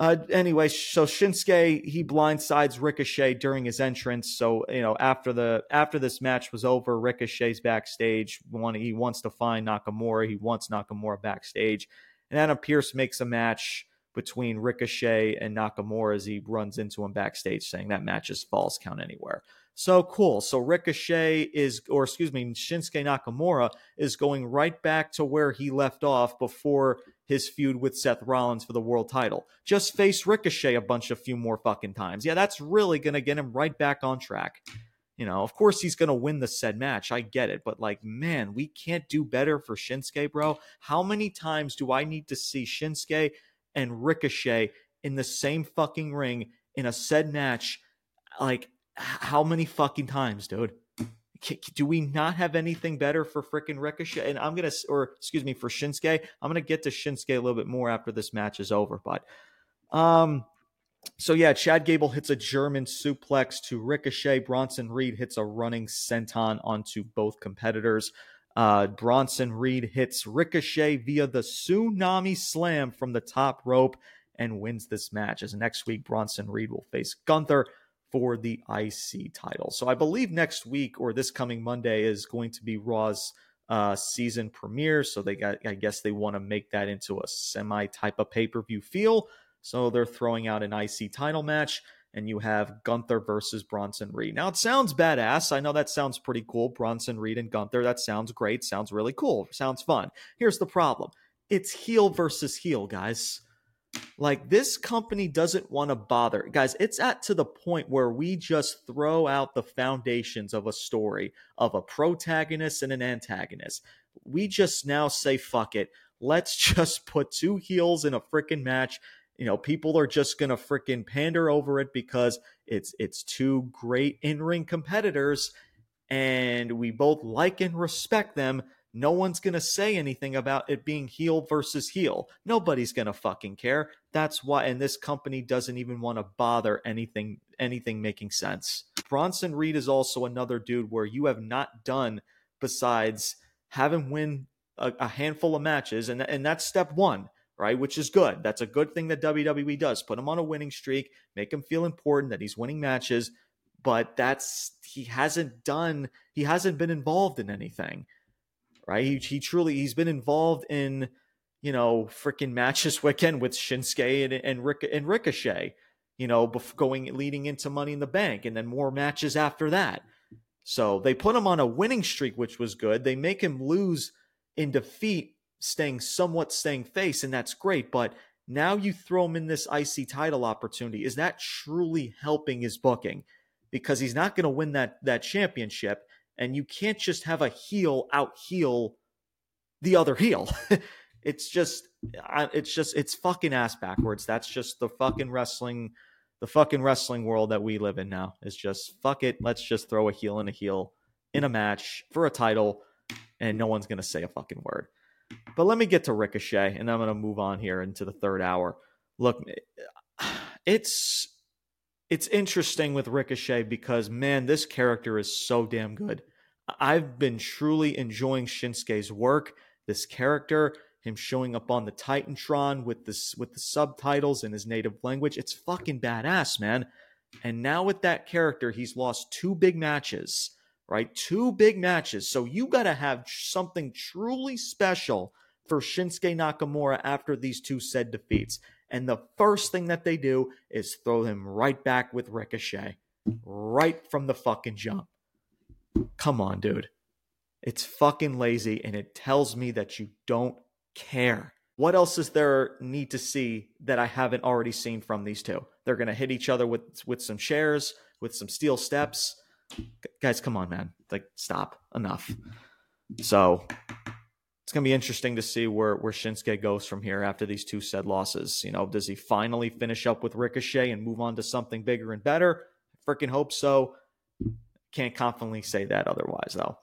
Uh, anyway, so Shinsuke he blindsides Ricochet during his entrance. So you know after the after this match was over, Ricochet's backstage. One he wants to find Nakamura. He wants Nakamura backstage, and Adam Pearce makes a match between Ricochet and Nakamura as he runs into him backstage, saying that match is falls, count anywhere. So cool. So Ricochet is, or excuse me, Shinsuke Nakamura is going right back to where he left off before his feud with Seth Rollins for the world title. Just face Ricochet a bunch of few more fucking times. Yeah, that's really going to get him right back on track. You know, of course he's going to win the said match. I get it. But like, man, we can't do better for Shinsuke, bro. How many times do I need to see Shinsuke and Ricochet in the same fucking ring in a said match? Like, how many fucking times, dude? do we not have anything better for freaking Ricochet? And I'm gonna, or excuse me, for Shinsuke. I'm gonna get to Shinsuke a little bit more after this match is over. But, um, so yeah, Chad Gable hits a German suplex to Ricochet. Bronson Reed hits a running senton onto both competitors. Uh, Bronson Reed hits Ricochet via the tsunami slam from the top rope and wins this match. As next week, Bronson Reed will face Gunther for the IC title. So I believe next week or this coming Monday is going to be Raw's uh, season premiere. So they got, I guess they want to make that into a semi type of pay per view feel. So they're throwing out an IC title match, and you have Gunther versus Bronson Reed. Now it sounds badass. I know that sounds pretty cool. Bronson Reed and Gunther. That sounds great. Sounds really cool. Sounds fun. Here's the problem. It's heel versus heel, guys. Like this company doesn't want to bother. Guys, it's at to the point where we just throw out the foundations of a story of a protagonist and an antagonist. We just now say fuck it. Let's [laughs] just put two heels in a freaking match. You know, people are just going to freaking pander over it because it's it's two great in-ring competitors and we both like and respect them no one's going to say anything about it being heel versus heel. Nobody's going to fucking care. That's why and this company doesn't even want to bother anything anything making sense. Bronson Reed is also another dude where you have not done besides having win a, a handful of matches and and that's step 1 right? Which is good. That's a good thing that WWE does. Put him on a winning streak, make him feel important that he's winning matches, but that's he hasn't done he hasn't been involved in anything right? He, he truly he's been involved in you know freaking matches [laughs] weekend with Shinsuke and and, Rick, and Ricochet, you know, going leading into Money in the Bank, and then more matches after that. So they put him on a winning streak, which was good. They make him lose in defeat, staying somewhat staying face, and that's great. But now you throw him in this IC title opportunity. Is that truly helping his booking? Because he's not going to win that that championship and you can't just have a heel out heel the other heel. [laughs] it's just it's just it's fucking ass backwards. That's just the fucking wrestling the fucking wrestling world that we live in now. Is just fuck it, let's just throw a heel and a heel in a match for a title and no one's to say a fucking word. But let me get to Ricochet and I'm to move on here into the third hour. Look, [sighs] it's it's interesting with Ricochet because man, this character is so damn good. I've been truly enjoying Shinsuke's work, this character, him showing up on the Titantron with this with the subtitles in his native language. It's fucking badass, man. And now with that character, he's lost two big matches, right? Two big matches. So you got to have something truly special for Shinsuke Nakamura after these two said defeats. And the first thing that they do is throw him right back with Ricochet, right from the fucking jump. Come on, dude. It's fucking lazy and it tells me that you don't care. What else is there need to see that I haven't already seen from these two? They're going to hit each other with with some chairs, with some steel steps. Guys, come on, man. Like stop. Enough. So, it's going to be interesting to see where where Shinsuke goes from here after these two said losses. You know, does he finally finish up with Ricochet and move on to something bigger and better? Freaking hope so. Can't confidently say that otherwise, though.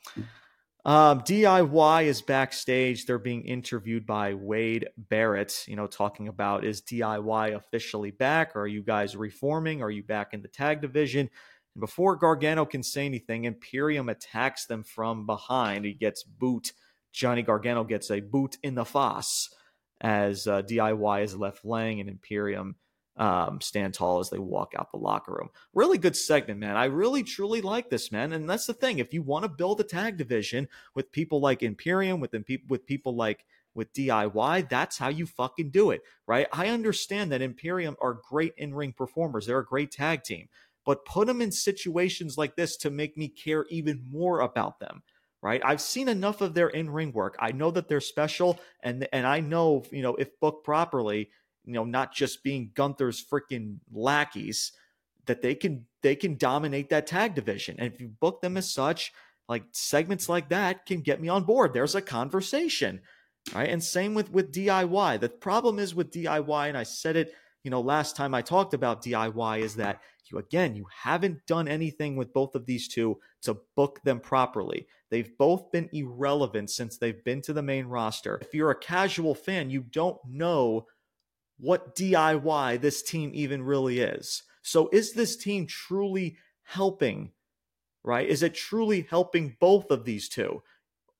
Um, DIY is backstage. They're being interviewed by Wade Barrett, you know, talking about is DIY officially back? Or are you guys reforming? Are you back in the tag division? And before Gargano can say anything, Imperium attacks them from behind. He gets boot. Johnny Gargano gets a boot in the foss as uh, DIY is left laying and Imperium um, stand tall as they walk out the locker room. Really good segment, man. I really truly like this, man. And that's the thing. If you want to build a tag division with people like Imperium, with with people like with DIY, that's how you fucking do it, right? I understand that Imperium are great in ring performers. They're a great tag team, but put them in situations like this to make me care even more about them right? I've seen enough of their in-ring work. I know that they're special and and I know, you know, if booked properly, you know, not just being Gunther's freaking lackeys, that they can they can dominate that tag division. And if you book them as such, like segments like that can get me on board. There's a conversation. Right. And same with with DIY. The problem is with DIY, and I said it, you know, last time I talked about DIY, is that you again, you haven't done anything with both of these two to book them properly. They've both been irrelevant since they've been to the main roster. If you're a casual fan, you don't know what DIY this team even really is. So, is this team truly helping, right? Is it truly helping both of these two,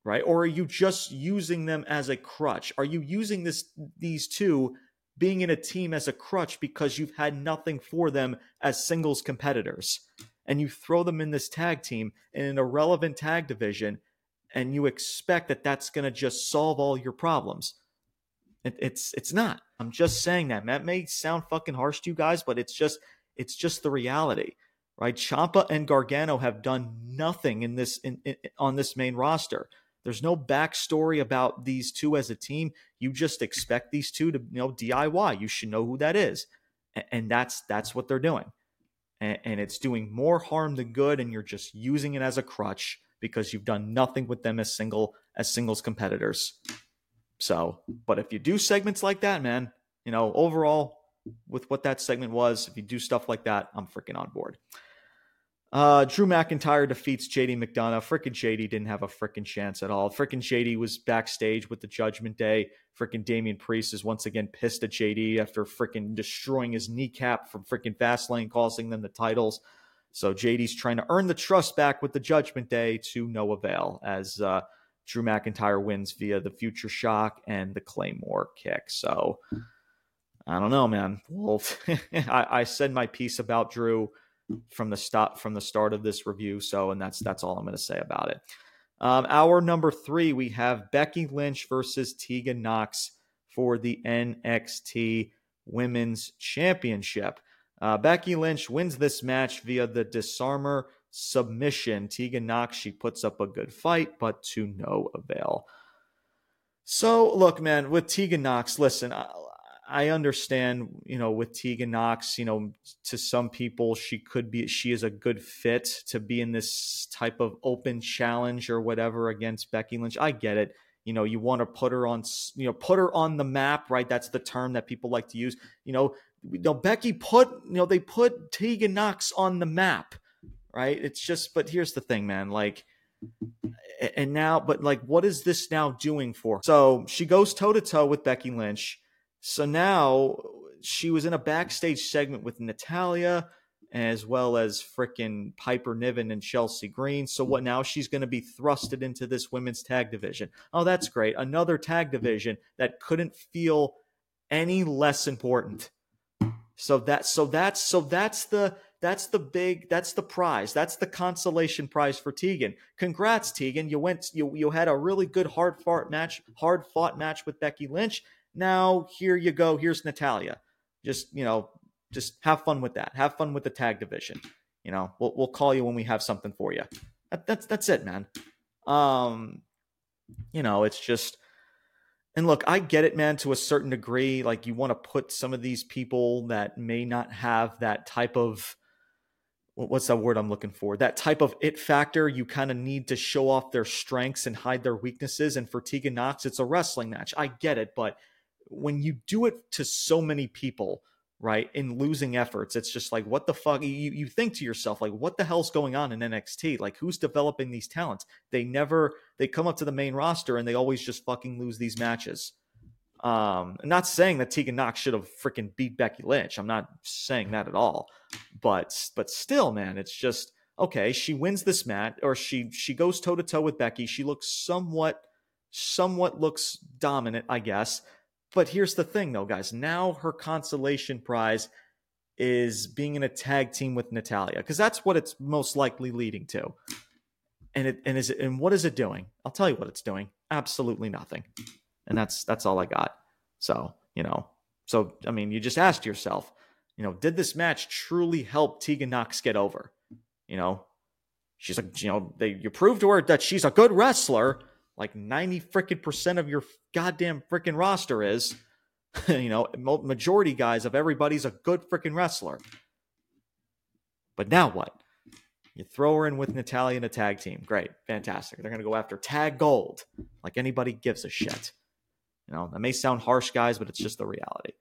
right? Or are you just using them as a crutch? Are you using this these two being in a team as a crutch because you've had nothing for them as singles competitors? And you throw them in this tag team in an irrelevant tag division, and you expect that that's going to just solve all your problems. It, it's it's not. I'm just saying that. That may sound fucking harsh to you guys, but it's just it's just the reality, right? Ciampa and Gargano have done nothing in this in, in on this main roster. There's no backstory about these two as a team. You just expect these two to, you know, DIY. You should know who that is. And that's that's what they're doing. And it's doing more harm than good, and you're just using it as a crutch because you've done nothing with them as single as singles competitors. So, but if you do segments like that, man, you know, overall with what that segment was, if you do stuff like that, I'm freaking on board. Uh, Drew McIntyre defeats JD McDonagh. Frickin' JD didn't have a frickin' chance at all. Frickin' JD was backstage with the Judgment Day. Frickin' Damian Priest is once again pissed at JD after frickin' destroying his kneecap from frickin' Fastlane, costing them the titles. So JD's trying to earn the trust back with the Judgment Day to no avail as uh, Drew McIntyre wins via the Future Shock and the Claymore kick. So I don't know, man. Well, [laughs] I, I said my piece about Drew from the stop from the start of this review. So, and that's that's all I'm going to say about it. Um, our number three, we have Becky Lynch versus Tegan Knox for the NXT Women's Championship. Uh, Becky Lynch wins this match via the disarmer submission. Tegan Knox, she puts up a good fight, but to no avail. So, look, man, with Tegan Knox, listen, I, I understand, you know, with Tegan Knox, you know, to some people, she could be, she is a good fit to be in this type of open challenge or whatever against Becky Lynch. I get it. You know, you want to put her on, you know, put her on the map, right? That's the term that people like to use. You know, you know, Becky put, you know, they put Tegan Knox on the map, right? It's just, but here's the thing, man. Like, and now, but like, what is this now doing for? So she goes toe to toe with Becky Lynch so now she was in a backstage segment with Natalya as well as frickin' Piper Niven and Chelsea Green. So what now she's going to be thrusted into this women's tag division. Oh, that's great. Another tag division that couldn't feel any less important. So that so that's so that's the that's the big that's the prize. That's the consolation prize for Tegan. Congrats Tegan. You went you you had a really good hard fought match, hard fought match with Becky Lynch now here you go. Here's Natalya. Just, you know, just have fun with that. Have fun with the tag division. You know, we'll, we'll call you when we have something for you. That, that's, that's it, man. Um, you know, it's just, and look, I get it, man, to a certain degree. Like you want to put some of these people that may not have that type of, what's that word I'm looking for? That type of it factor. You kind of need to show off their strengths and hide their weaknesses. And for Tegan Knox, it's a wrestling match. I get it, but when you do it to so many people, right, in losing efforts, it's just like, what the fuck? You, you think to yourself, like, what the hell's going on in NXT? Like, who's developing these talents? They never, they come up to the main roster and they always just fucking lose these matches. Um, I'm not saying that Tegan Knox should have freaking beat Becky Lynch. I'm not saying that at all. But, but still, man, it's just, okay, she wins this match or she, she goes toe to toe with Becky. She looks somewhat, somewhat looks dominant, I guess but here's the thing, though, guys. Now her consolation prize is being in a tag team with Natalya because that's what it's most likely leading to. And it and is it, and what is it doing? I'll tell you what it's doing. Absolutely nothing. And that's that's all I got. So you know, so I mean, you just asked yourself, you know, did this match truly help Tegan Knox get over? You know, she's like, you know, they you proved to her that she's a good wrestler like 90 freaking percent of your goddamn freaking roster is. [laughs] you know, majority guys of everybody's a good freaking wrestler. But now what? You throw her in with Natalya in a tag team. Great. Fantastic. They're going to go after tag gold like anybody gives a shit. You know, that may sound harsh, guys, but it's just the reality.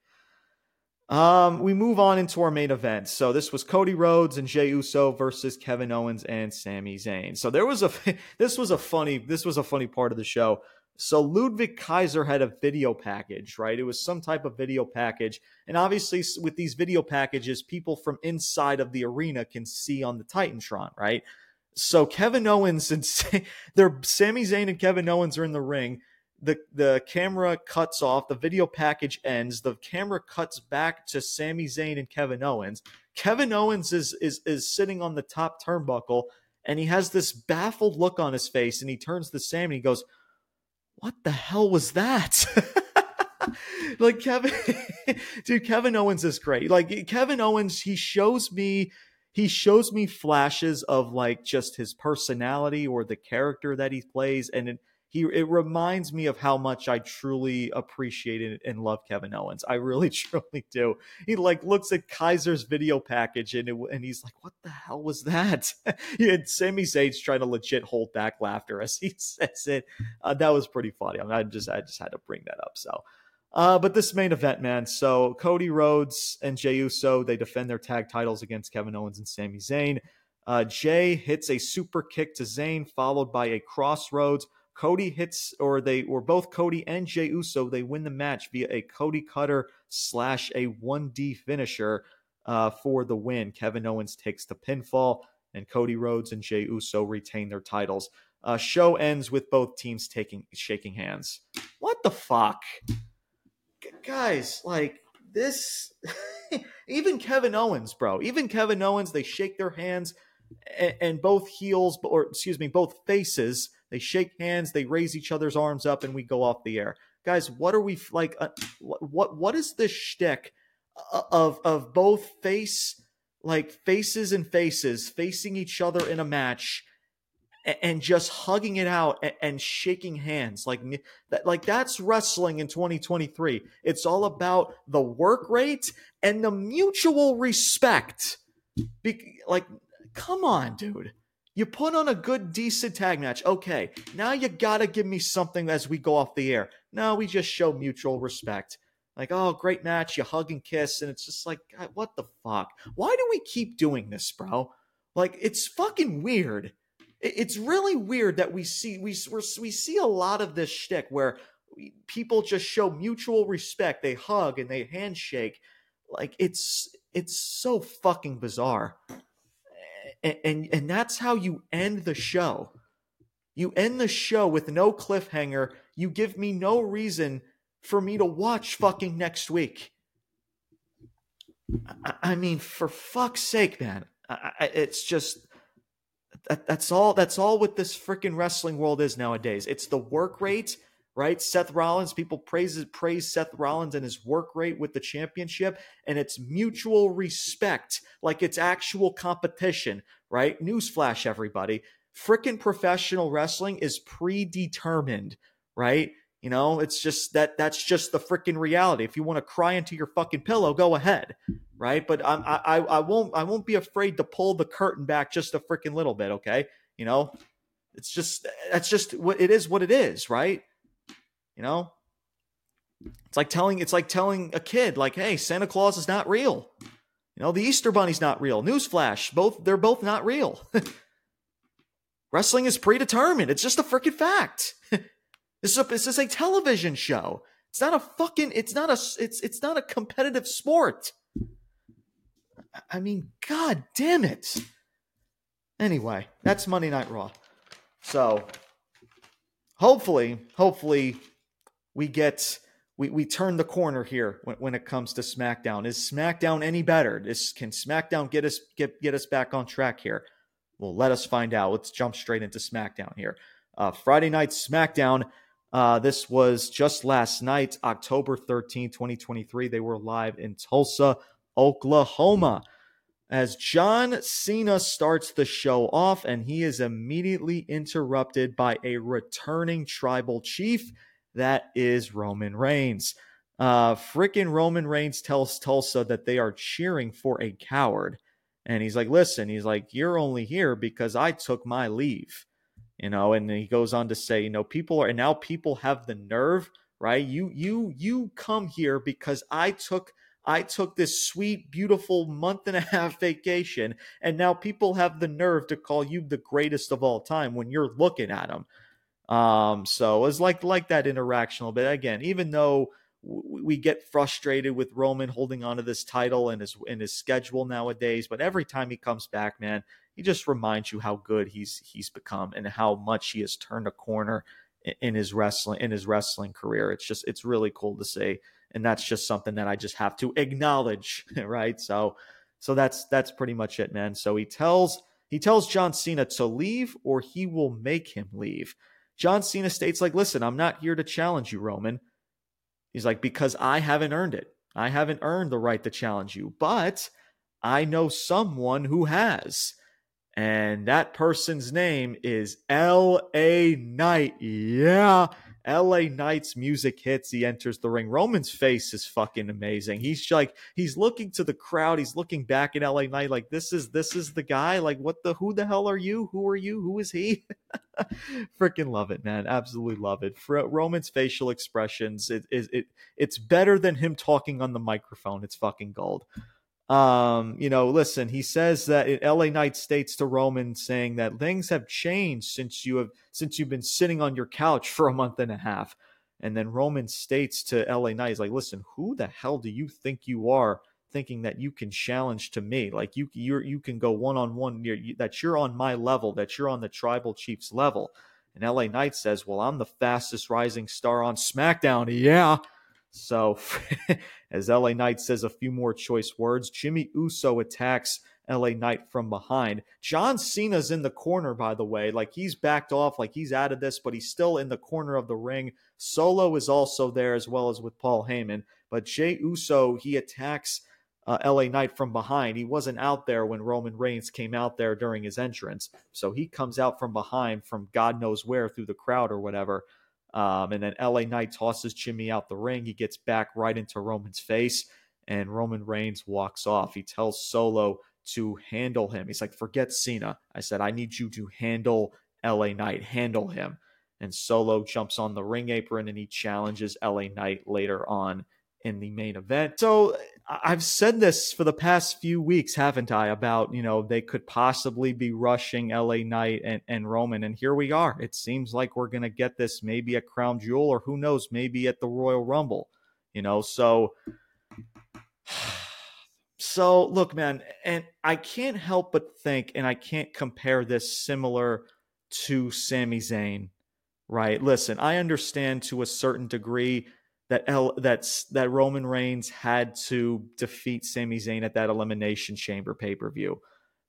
Um, we move on into our main event. So this was Cody Rhodes and Jey Uso versus Kevin Owens and Sami Zayn. So there was a [laughs] this was a funny this was a funny part of the show. So Ludwig Kaiser had a video package, right? It was some type of video package, and obviously with these video packages, people from inside of the arena can see on the Titantron, right? So Kevin Owens and [laughs] they're Sami Zayn and Kevin Owens are in the ring the the camera cuts off, the video package ends, the camera cuts back to Sami Zayn and Kevin Owens. Kevin Owens is is is sitting on the top turnbuckle and he has this baffled look on his face and he turns to Sam and he goes, "What the hell was that?" [laughs] like Kevin [laughs] dude, Kevin Owens is great. Like Kevin Owens, he shows me he shows me flashes of like just his personality or the character that he plays and it he it reminds me of how much I truly appreciate and love Kevin Owens. I really [laughs] truly do. He like looks at Kaiser's video package and it, and he's like, "What the hell was that?" [laughs] he had Sami Zayn's trying to legit hold back laughter as he [laughs] says it. Uh, that was pretty funny. I, mean, I just I just had to bring that up. So. Uh, but this main event, man. So Cody Rhodes and Jey Uso they defend their tag titles against Kevin Owens and Sami Zayn. Uh, Jey hits a super kick to Zayn, followed by a Cross Rhodes. Cody hits, or they were both Cody and Jey Uso. They win the match via a Cody Cutter slash a 1D finisher uh, for the win. Kevin Owens takes the pinfall, and Cody Rhodes and Jey Uso retain their titles. Uh, show ends with both teams taking shaking hands. What the fuck, G- guys? Like this, [laughs] even Kevin Owens, bro. Even Kevin Owens, they shake their hands, and, and both heels, or excuse me, both faces they shake hands, they raise each other's arms up, and we go off the air. Guys, what are we like? Uh, what what is this shtick of of both face like faces and faces facing each other in a match? and just hugging it out and shaking hands like that like that's wrestling in 2023 it's all about the work rate and the mutual respect Be- like come on dude you put on a good, decent tag match. Okay, now you gotta give me something as we go off the air. No, we just show mutual respect. Like, oh, great match. You hug and kiss, and it's just like, God, what the fuck? Why do we keep doing this, bro? Like, it's fucking weird. It's really weird that we see we we see a lot of this shtick where people just show mutual respect. They hug and they handshake. Like, it's it's so fucking bizarre and, and and that's how you end the show. You end the show with no cliffhanger. You give me no reason for me to watch fucking next week. I, I mean, for fuck's sake, man. I, I, it's just that, that's all. That's all what this freaking wrestling world is nowadays. It's the work rate right? Seth Rollins, people praise praise Seth Rollins and his work rate with the championship, and it's mutual respect, like it's actual competition, right? Newsflash, everybody. Frickin' professional wrestling is predetermined, right? You know, it's just that that's just the freaking reality. If you want to cry into your fucking pillow, go ahead, right? But I'm, I I won't I won't be afraid to pull the curtain back just a freaking little bit, okay? You know, it's just that's just what it is. What it is, right? You know, it's like telling it's like telling a kid like, "Hey, Santa Claus is not real." You know, the Easter Bunny's not real. Newsflash: both they're both not real. [laughs] Wrestling is predetermined. It's just a freaking fact. [laughs] this is a, this is a television show. It's not a fucking. It's not a. It's it's not a competitive sport. I mean, god damn it. Anyway, that's Monday Night Raw. So, hopefully, hopefully we get we, we turn the corner here when, when it comes to SmackDown. Is SmackDown any better? Is, can SmackDown get us get get us back on track here? Well, let us find out. Let's jump straight into SmackDown here. Uh, Friday night SmackDown. Uh, this was just last night, October 13, 2023. They were live in Tulsa, Oklahoma. As John Cena starts the show off, and he is immediately interrupted by a returning tribal chief that is Roman Reigns. Uh, frickin' Roman Reigns tells Tulsa that they are cheering for a coward. And he's like, listen, he's like, you're only here because I took my leave. You know, and he goes on to say, you know, people are and now people have the nerve, right? You you you come here because I took I took this sweet, beautiful month and a half [laughs] vacation, and now people have the nerve to call you the greatest of all time when you're looking at them. Um, so it was like like that interaction a little bit. Again, even though we get frustrated with Roman holding on to this title and his in his schedule nowadays, but every time he comes back, man, he just reminds you how good he's he's become and how much he has turned a corner in his wrestling in his wrestling career. It's just it's really cool to see, and that's just something that I just have to acknowledge, [laughs] right? So so that's that's pretty much it, man. So he tells he tells John Cena to leave or he will make him leave. John Cena states, like, listen, I'm not here to challenge you, Roman. He's like, because I haven't earned it. I haven't earned the right to challenge you, but I know someone who has. And that person's name is L.A. Knight. Yeah. LA Knight's music hits. He enters the ring. Roman's face is fucking amazing. He's like, he's looking to the crowd. He's looking back at LA Knight like, this is this is the guy. Like, what the? Who the hell are you? Who are you? Who is he? [laughs] Freaking love it, man. Absolutely love it. For Roman's facial expressions, it, it it it's better than him talking on the microphone. It's fucking gold. Um, you know, listen, he says that LA Knight states to Roman saying that things have changed since you have since you've been sitting on your couch for a month and a half. And then Roman states to LA Knight, he's like, listen, who the hell do you think you are thinking that you can challenge to me? Like you you you can go one on one that you're on my level, that you're on the tribal chief's level. And LA Knight says, Well, I'm the fastest rising star on SmackDown. Yeah. So, [laughs] as LA Knight says a few more choice words, Jimmy Uso attacks LA Knight from behind. John Cena's in the corner, by the way. Like he's backed off, like he's out of this, but he's still in the corner of the ring. Solo is also there, as well as with Paul Heyman. But Jey Uso, he attacks uh, LA Knight from behind. He wasn't out there when Roman Reigns came out there during his entrance. So he comes out from behind from God knows where through the crowd or whatever. Um, and then LA Knight tosses Jimmy out the ring. He gets back right into Roman's face, and Roman Reigns walks off. He tells Solo to handle him. He's like, forget Cena. I said, I need you to handle LA Knight, handle him. And Solo jumps on the ring apron and he challenges LA Knight later on in the main event. So I've said this for the past few weeks, haven't I? About, you know, they could possibly be rushing LA Knight and, and Roman. And here we are. It seems like we're going to get this maybe at Crown Jewel or who knows, maybe at the Royal Rumble, you know? So, [sighs] so look, man, and I can't help but think, and I can't compare this similar to Sami Zayn, right? Listen, I understand to a certain degree that El, that's that Roman Reigns had to defeat Sami Zayn at that Elimination Chamber pay per view.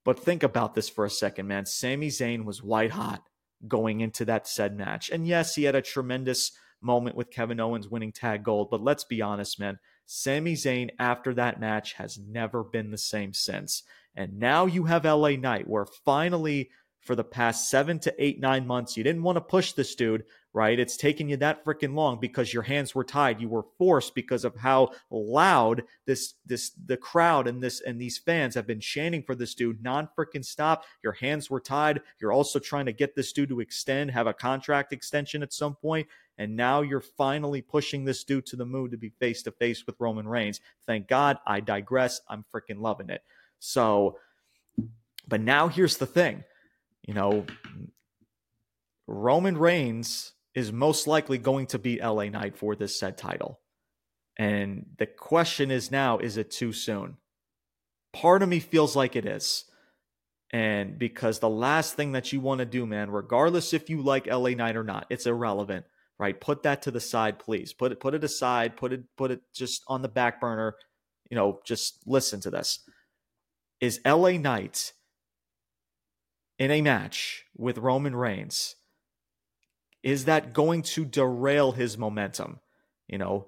But think about this for a second, man. Sami Zayn was white hot going into that said match, and yes, he had a tremendous moment with Kevin Owens winning tag gold. But let's be honest, man. Sami Zayn after that match has never been the same since. And now you have LA Knight, where finally for the past seven to eight, nine months. You didn't want to push this dude, right? It's taken you that freaking long because your hands were tied. You were forced because of how loud this this the crowd and this and these fans have been chanting for this dude non freaking stop. Your hands were tied. You're also trying to get this dude to extend, have a contract extension at some point. And now you're finally pushing this dude to the moon to be face to face with Roman Reigns. Thank God. I digress. I'm freaking loving it. So, but now here's the thing you know, Roman Reigns is most likely going to beat LA Knight for this said title. And the question is now, is it too soon? Part of me feels like it is. And because the last thing that you want to do, man, regardless if you like LA Knight or not, it's irrelevant, right? Put that to the side, please. Put it put it aside, put it put it just on the back burner. You know, just listen to this. Is LA Knight in a match with Roman Reigns, is that going to derail his momentum? You know,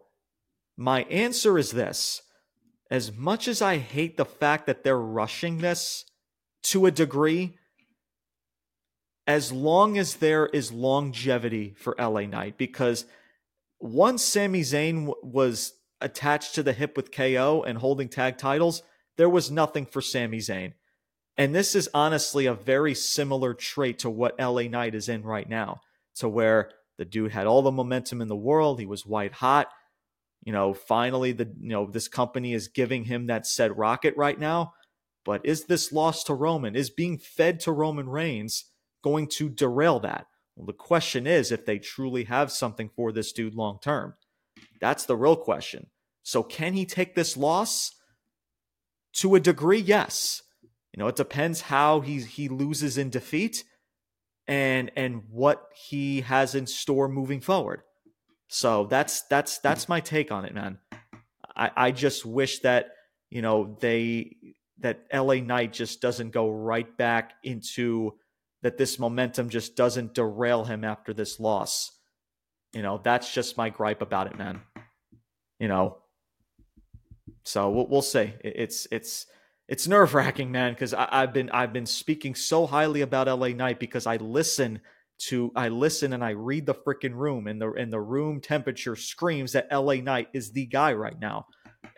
my answer is this. As much as I hate the fact that they're rushing this to a degree, as long as there is longevity for LA Knight, because once Sami Zayn w- was attached to the hip with KO and holding tag titles, there was nothing for Sami Zayn. And this is honestly a very similar trait to what LA Knight is in right now, to where the dude had all the momentum in the world. He was white hot. You know, finally, the you know this company is giving him that said rocket right now. But is this loss to Roman? Is being fed to Roman Reigns going to derail that? Well, the question is if they truly have something for this dude long term. That's the real question. So, can he take this loss? To a degree, yes. You know, it depends how he he loses in defeat and and what he has in store moving forward. So that's that's that's my take on it, man. I, I just wish that, you know, they that LA Knight just doesn't go right back into that this momentum just doesn't derail him after this loss. You know, that's just my gripe about it, man. You know. So we'll, we'll see. It's it's it's nerve wracking, man, because I've been I've been speaking so highly about LA Knight because I listen to I listen and I read the freaking room and the and the room temperature screams that LA Knight is the guy right now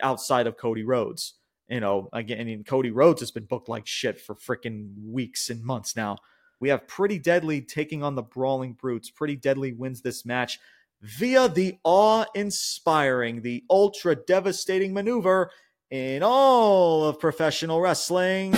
outside of Cody Rhodes. You know, again, I mean, Cody Rhodes has been booked like shit for freaking weeks and months now. We have Pretty Deadly taking on the Brawling Brutes. Pretty Deadly wins this match via the awe inspiring, the ultra devastating maneuver in all of professional wrestling.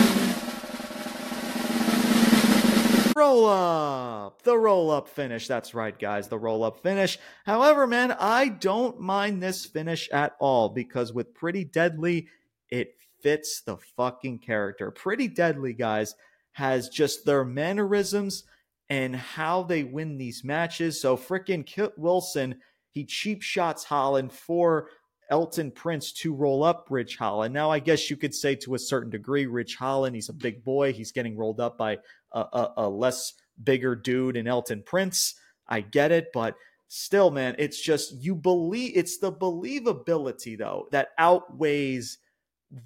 Roll up. The roll up finish. That's right, guys. The roll up finish. However, man, I don't mind this finish at all because with Pretty Deadly, it fits the fucking character. Pretty Deadly, guys, has just their mannerisms and how they win these matches. So, freaking Kit Wilson, he cheap shots Holland for Elton Prince to roll up Ridge Holland. Now, I guess you could say to a certain degree, Ridge Holland, he's a big boy. He's getting rolled up by a, a, a less bigger dude in Elton Prince. I get it, but still, man, it's just you believe it's the believability though that outweighs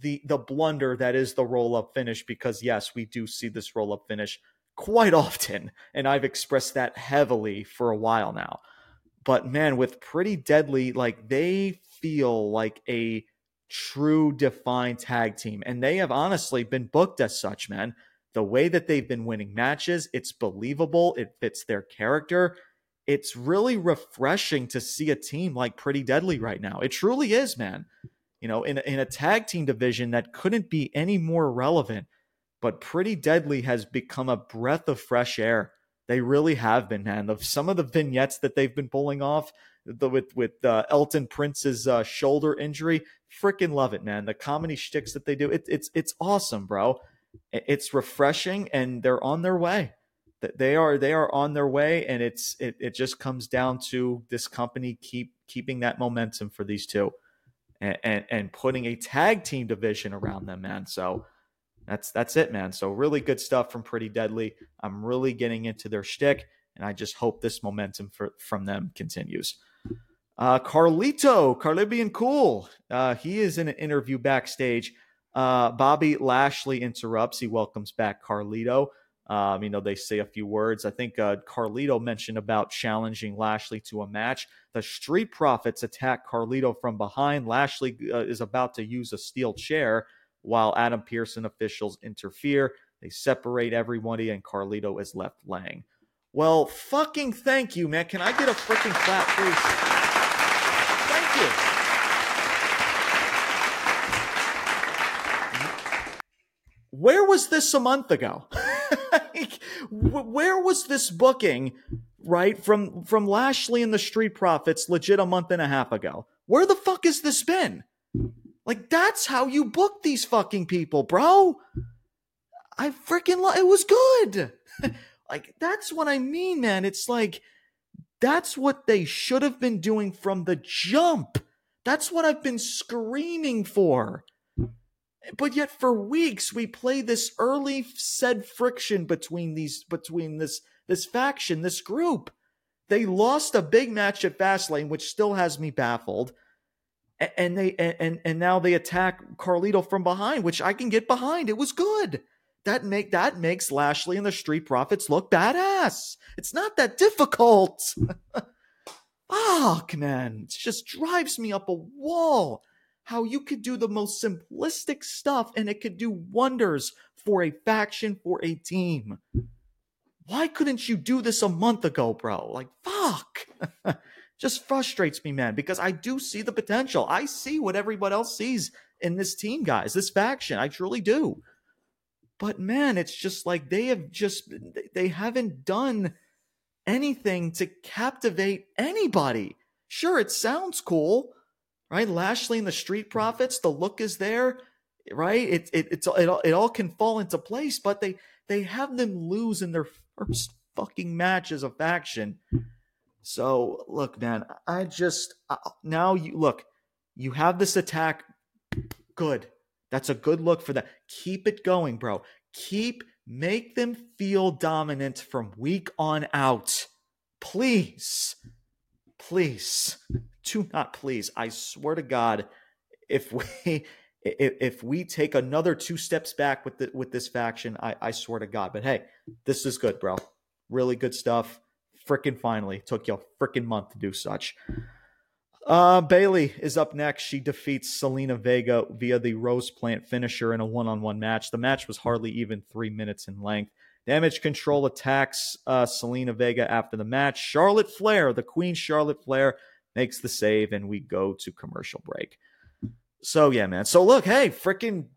the the blunder that is the roll up finish because yes, we do see this roll up finish quite often, and I've expressed that heavily for a while now. But man, with pretty deadly, like they feel like a true defined tag team. And they have honestly been booked as such, man. The way that they've been winning matches, it's believable, it fits their character. It's really refreshing to see a team like Pretty Deadly right now. It truly is, man. You know, in, in a tag team division that couldn't be any more relevant, but Pretty Deadly has become a breath of fresh air. They really have been, man. Of some of the vignettes that they've been pulling off, the, with with uh, Elton Prince's uh, shoulder injury. Freaking love it, man. The comedy shticks that they do, it, it's it's awesome, bro. It's refreshing, and they're on their way. They are they are on their way, and it's it it just comes down to this company keep keeping that momentum for these two, and and, and putting a tag team division around them, man. So that's that's it, man. So really good stuff from Pretty Deadly. I'm really getting into their shtick, and I just hope this momentum for, from them continues. Uh, Carlito, Caribbean Cool, uh, he is in an interview backstage. Uh, Bobby Lashley interrupts. He welcomes back Carlito. Um, you know, they say a few words. I think uh, Carlito mentioned about challenging Lashley to a match. The Street Profits attack Carlito from behind. Lashley uh, is about to use a steel chair while Adam Pearson officials interfere. They separate everybody, and Carlito is left laying. Well, fucking thank you, man. Can I get a freaking clap, please? You. Where was this a month ago? [laughs] Where was this booking, right, from from Lashley and the Street Profits legit a month and a half ago? Where the fuck has this been? Like that's how you book these fucking people, bro. I freaking lo- it was good. [laughs] like that's what I mean, man. It's like that's what they should have been doing from the jump. That's what I've been screaming for. But yet for weeks we play this early said friction between these between this this faction, this group. They lost a big match at Fastlane, which still has me baffled. And they and and now they attack Carlito from behind, which I can get behind. It was good that make that makes Lashley and the Street Profits look badass. It's not that difficult. [laughs] Fuck, man. It just drives me up a wall. How you could do the most simplistic stuff and it could do wonders for a faction, for a team. Why couldn't you do this a month ago, bro? Like, fuck. [laughs] just frustrates me, man, because I do see the potential. I see what everybody else sees in this team, guys, this faction. I truly do. But man, it's just like they have just they haven't done anything to captivate anybody. Sure, it sounds cool, right? Lashley and the Street mm-hmm. Profits, the look is there, right? It it it's it all, it all can fall into place, but they they have them lose in their first fucking match as a faction. So look, man, I just now you look, you have this attack, good. That's a good look for that. Keep it going, bro. Keep make them feel dominant from week on out. Please. Please. Do not please. I swear to God, if we if, we take another two steps back with the, with this faction, I, I swear to God. But hey, this is good, bro. Really good stuff. Frickin' finally took you a frickin' month to do such. Uh, Bayley is up next. She defeats Zelina Vega via the Rose Plant finisher in a one on one match. The match was hardly even three minutes in length. Damage Control attacks uh, Zelina Vega after the match. Charlotte Flair, the Queen Charlotte Flair, makes the save, and we go to commercial break. So yeah, man. So look, hey, freaking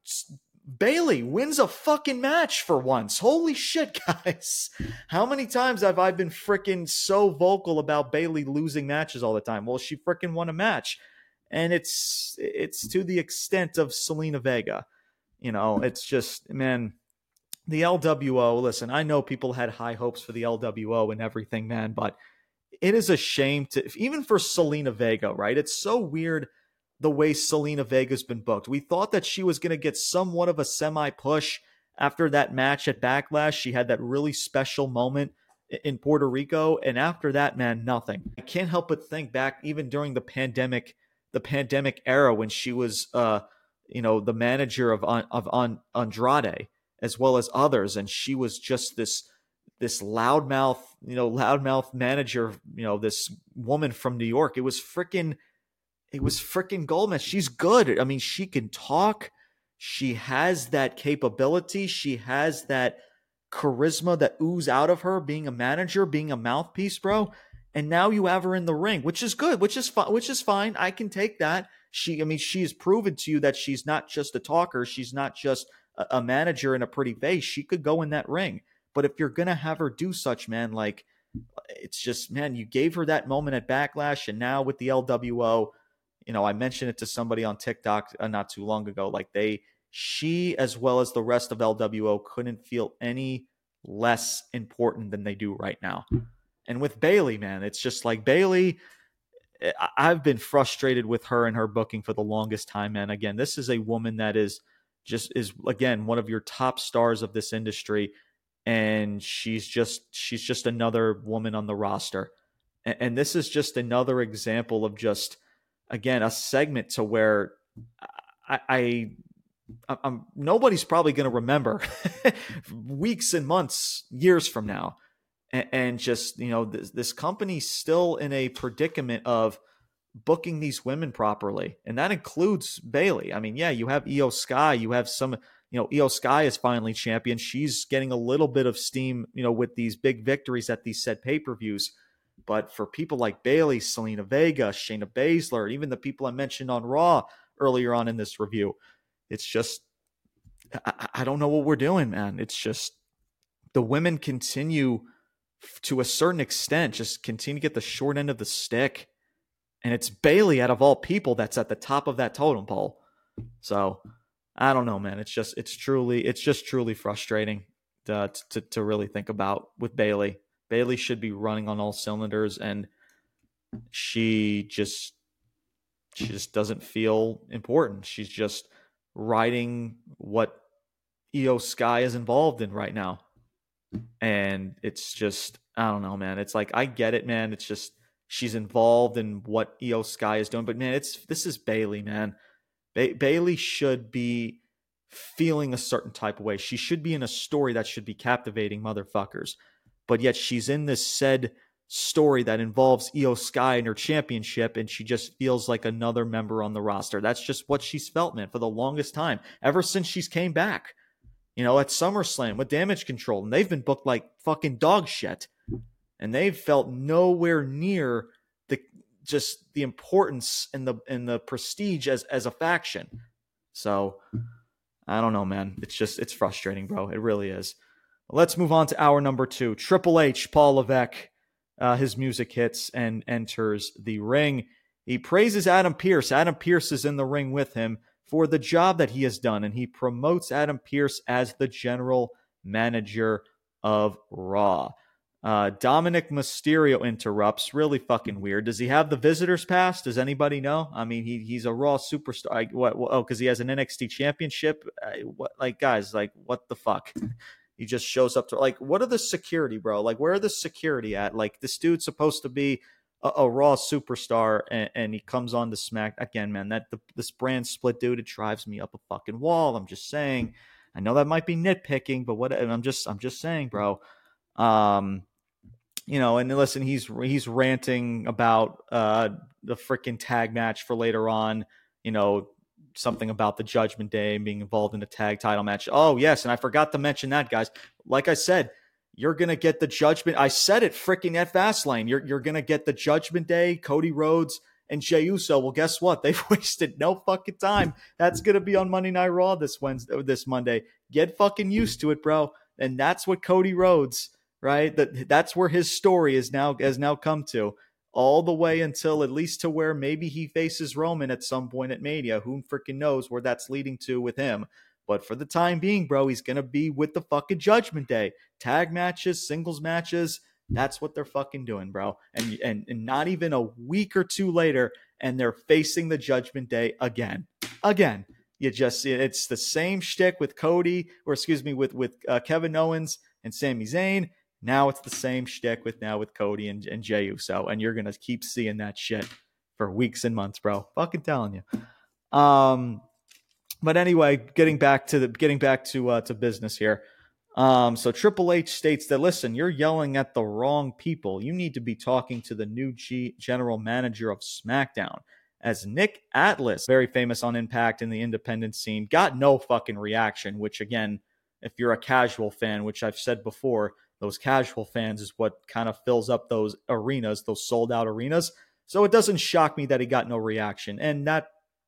Bayley wins a fucking match for once. Holy shit, [laughs] guys. How many times have I been freaking so vocal about Bayley losing matches all the time? Well, she freaking won a match. And it's it's to the extent of Zelina Vega. You know, it's just man, the LWO, listen, I know people had high hopes for the LWO and everything, man, but it is a shame to even for Zelina Vega, right? It's so weird the way Zelina Vega's been booked. We thought that she was going to get somewhat of a semi push after that match at Backlash. She had that really special moment in Puerto Rico, and after that, man, nothing. I can't help but think back even during the pandemic, the pandemic era when she was, uh, you know, the manager of of Andrade as well as others, and she was just this this loudmouth, you know, loudmouth manager, you know, this woman from New York. It was freaking it was freaking Goldman. She's good. I mean, she can talk. She has that capability. She has that charisma that ooze out of her being a manager, being a mouthpiece, bro. And now you have her in the ring, which is good, which is fine, which is fine. I can take that. She, I mean, she's proven to you that she's not just a talker. She's not just a, a manager in a pretty face. She could go in that ring. But if you're gonna have her do such, man, like it's just, man, you gave her that moment at Backlash, and now with the LWO, you know, I mentioned it to somebody on TikTok uh, not too long ago. Like they, she as well as the rest of LWO couldn't feel any less important than they do right now. And with Bayley, man, it's just like Bayley. Eh, I've been frustrated with her and her booking for the longest time, man. Again, this is a woman that is just is again one of your top stars of this industry, and she's just she's just another woman on the roster, and, and this is just another example of just again a segment to where I, I I'm, nobody's probably going to remember [laughs] weeks and months, years from now, and, and just you know this, this company's still in a predicament of booking these women properly, and that includes Bayley. I mean, yeah, you have Iyo Sky, you have some, you know, Iyo Sky is finally champion. She's getting a little bit of steam, you know, with these big victories at these said pay per views. But for people like Bayley, Zelina Vega, Shayna Baszler, even the people I mentioned on Raw earlier on in this review, it's just, I, I don't know what we're doing, man. It's just the women continue to a certain extent, just continue to get the short end of the stick. And it's Bayley out of all people that's at the top of that totem pole. So I don't know, man. It's just, it's truly, it's just truly frustrating to, to, to really think about with Bayley. Bayley should be running on all cylinders, and she just she just doesn't feel important. She's just riding what Iyo Sky is involved in right now. And it's just, I don't know, man. It's like, I get it, man. It's just, she's involved in what Iyo Sky is doing. But man, it's, this is Bayley, man. Ba- Bayley should be feeling a certain type of way. She should be in a story that should be captivating motherfuckers but yet she's in this said story that involves Iyo Sky and her championship, and she just feels like another member on the roster. That's just what she's felt, man, for the longest time, ever since she's came back. You know, at SummerSlam with Damage Control, and they've been booked like fucking dog shit, and they've felt nowhere near the just the importance and the and the prestige as as a faction. So I don't know, man. It's just it's frustrating, bro. It really is. Let's move on to hour number two. Triple H, Paul Levesque, uh, his music hits and enters the ring. He praises Adam Pearce. Adam Pearce is in the ring with him for the job that he has done, and he promotes Adam Pearce as the general manager of Raw. Uh, Dominik Mysterio interrupts. Really fucking weird. Does he have the visitors pass? Does anybody know? I mean, he he's a Raw superstar. I, what, what, Oh, because he has an NXT championship. I, what? Like guys, like what the fuck? [laughs] He just shows up to like, what are the security, bro? Like, where are the security at? Like, this dude's supposed to be a, a Raw superstar and, and, he comes on to Smack again, man. That the, this brand split, dude, it drives me up a fucking wall. I'm just saying. I know that might be nitpicking, but what I'm just I'm just saying, bro. Um, you know, and listen, he's he's ranting about uh the freaking tag match for later on. You know, something about the Judgment Day and being involved in a tag title match. Oh yes, and I forgot to mention that, guys. Like I said, you're gonna get the Judgment. I said it freaking at Fastlane. You're you're gonna get the Judgment Day, Cody Rhodes and Jey Uso. Well, guess what? [laughs] They've wasted no fucking time. That's gonna be on Monday Night Raw this Wednesday, this Monday. Get fucking used to it, bro. And that's what Cody Rhodes right? That that's where his story is now has now come to all the way until at least to where maybe he faces Roman at some point at Mania. Who freaking knows where that's leading to with him? But for the time being, bro, he's gonna be with the fucking Judgment Day tag matches, singles matches. That's what they're fucking doing, bro. And and, and not even a week or two later, and they're facing the Judgment Day again, again. You just it's the same shtick with Cody, or excuse me, with with uh, Kevin Owens and Sami Zayn now it's the same shtick with now with Cody and, and Jey Uso, and you're gonna keep seeing that shit for weeks and months, bro. Fucking telling you. Um, but anyway, getting back to the getting back to uh, to business here. Um, so Triple H states that listen, you're yelling at the wrong people. You need to be talking to the new G- general manager of SmackDown. As Nick Aldis, very famous on Impact in the independent scene, got no fucking reaction. Which again, if you're a casual fan, which I've said before, those casual fans is what kind of fills up those arenas, those sold out arenas. So it doesn't shock me that he got no reaction. And that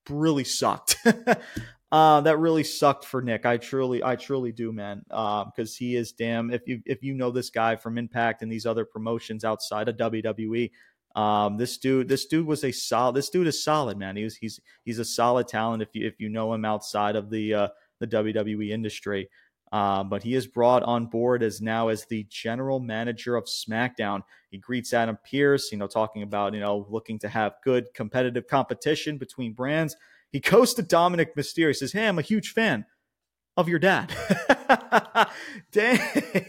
really sucked. [laughs] uh, that really sucked for Nick. I truly, I truly do, man. Because uh, he is damn. If you if you know this guy from Impact and these other promotions outside of WWE, um, this dude, this dude was a solid. This dude is solid, man. He's he's he's a solid talent. If you if you know him outside of the uh, the WWE industry. Uh, but he is brought on board as now as the general manager of SmackDown. He greets Adam Pearce, you know, talking about, you know, looking to have good competitive competition between brands. He goes to Dominik Mysterio. Says, Hey, I'm a huge fan of your dad. [laughs] Dang,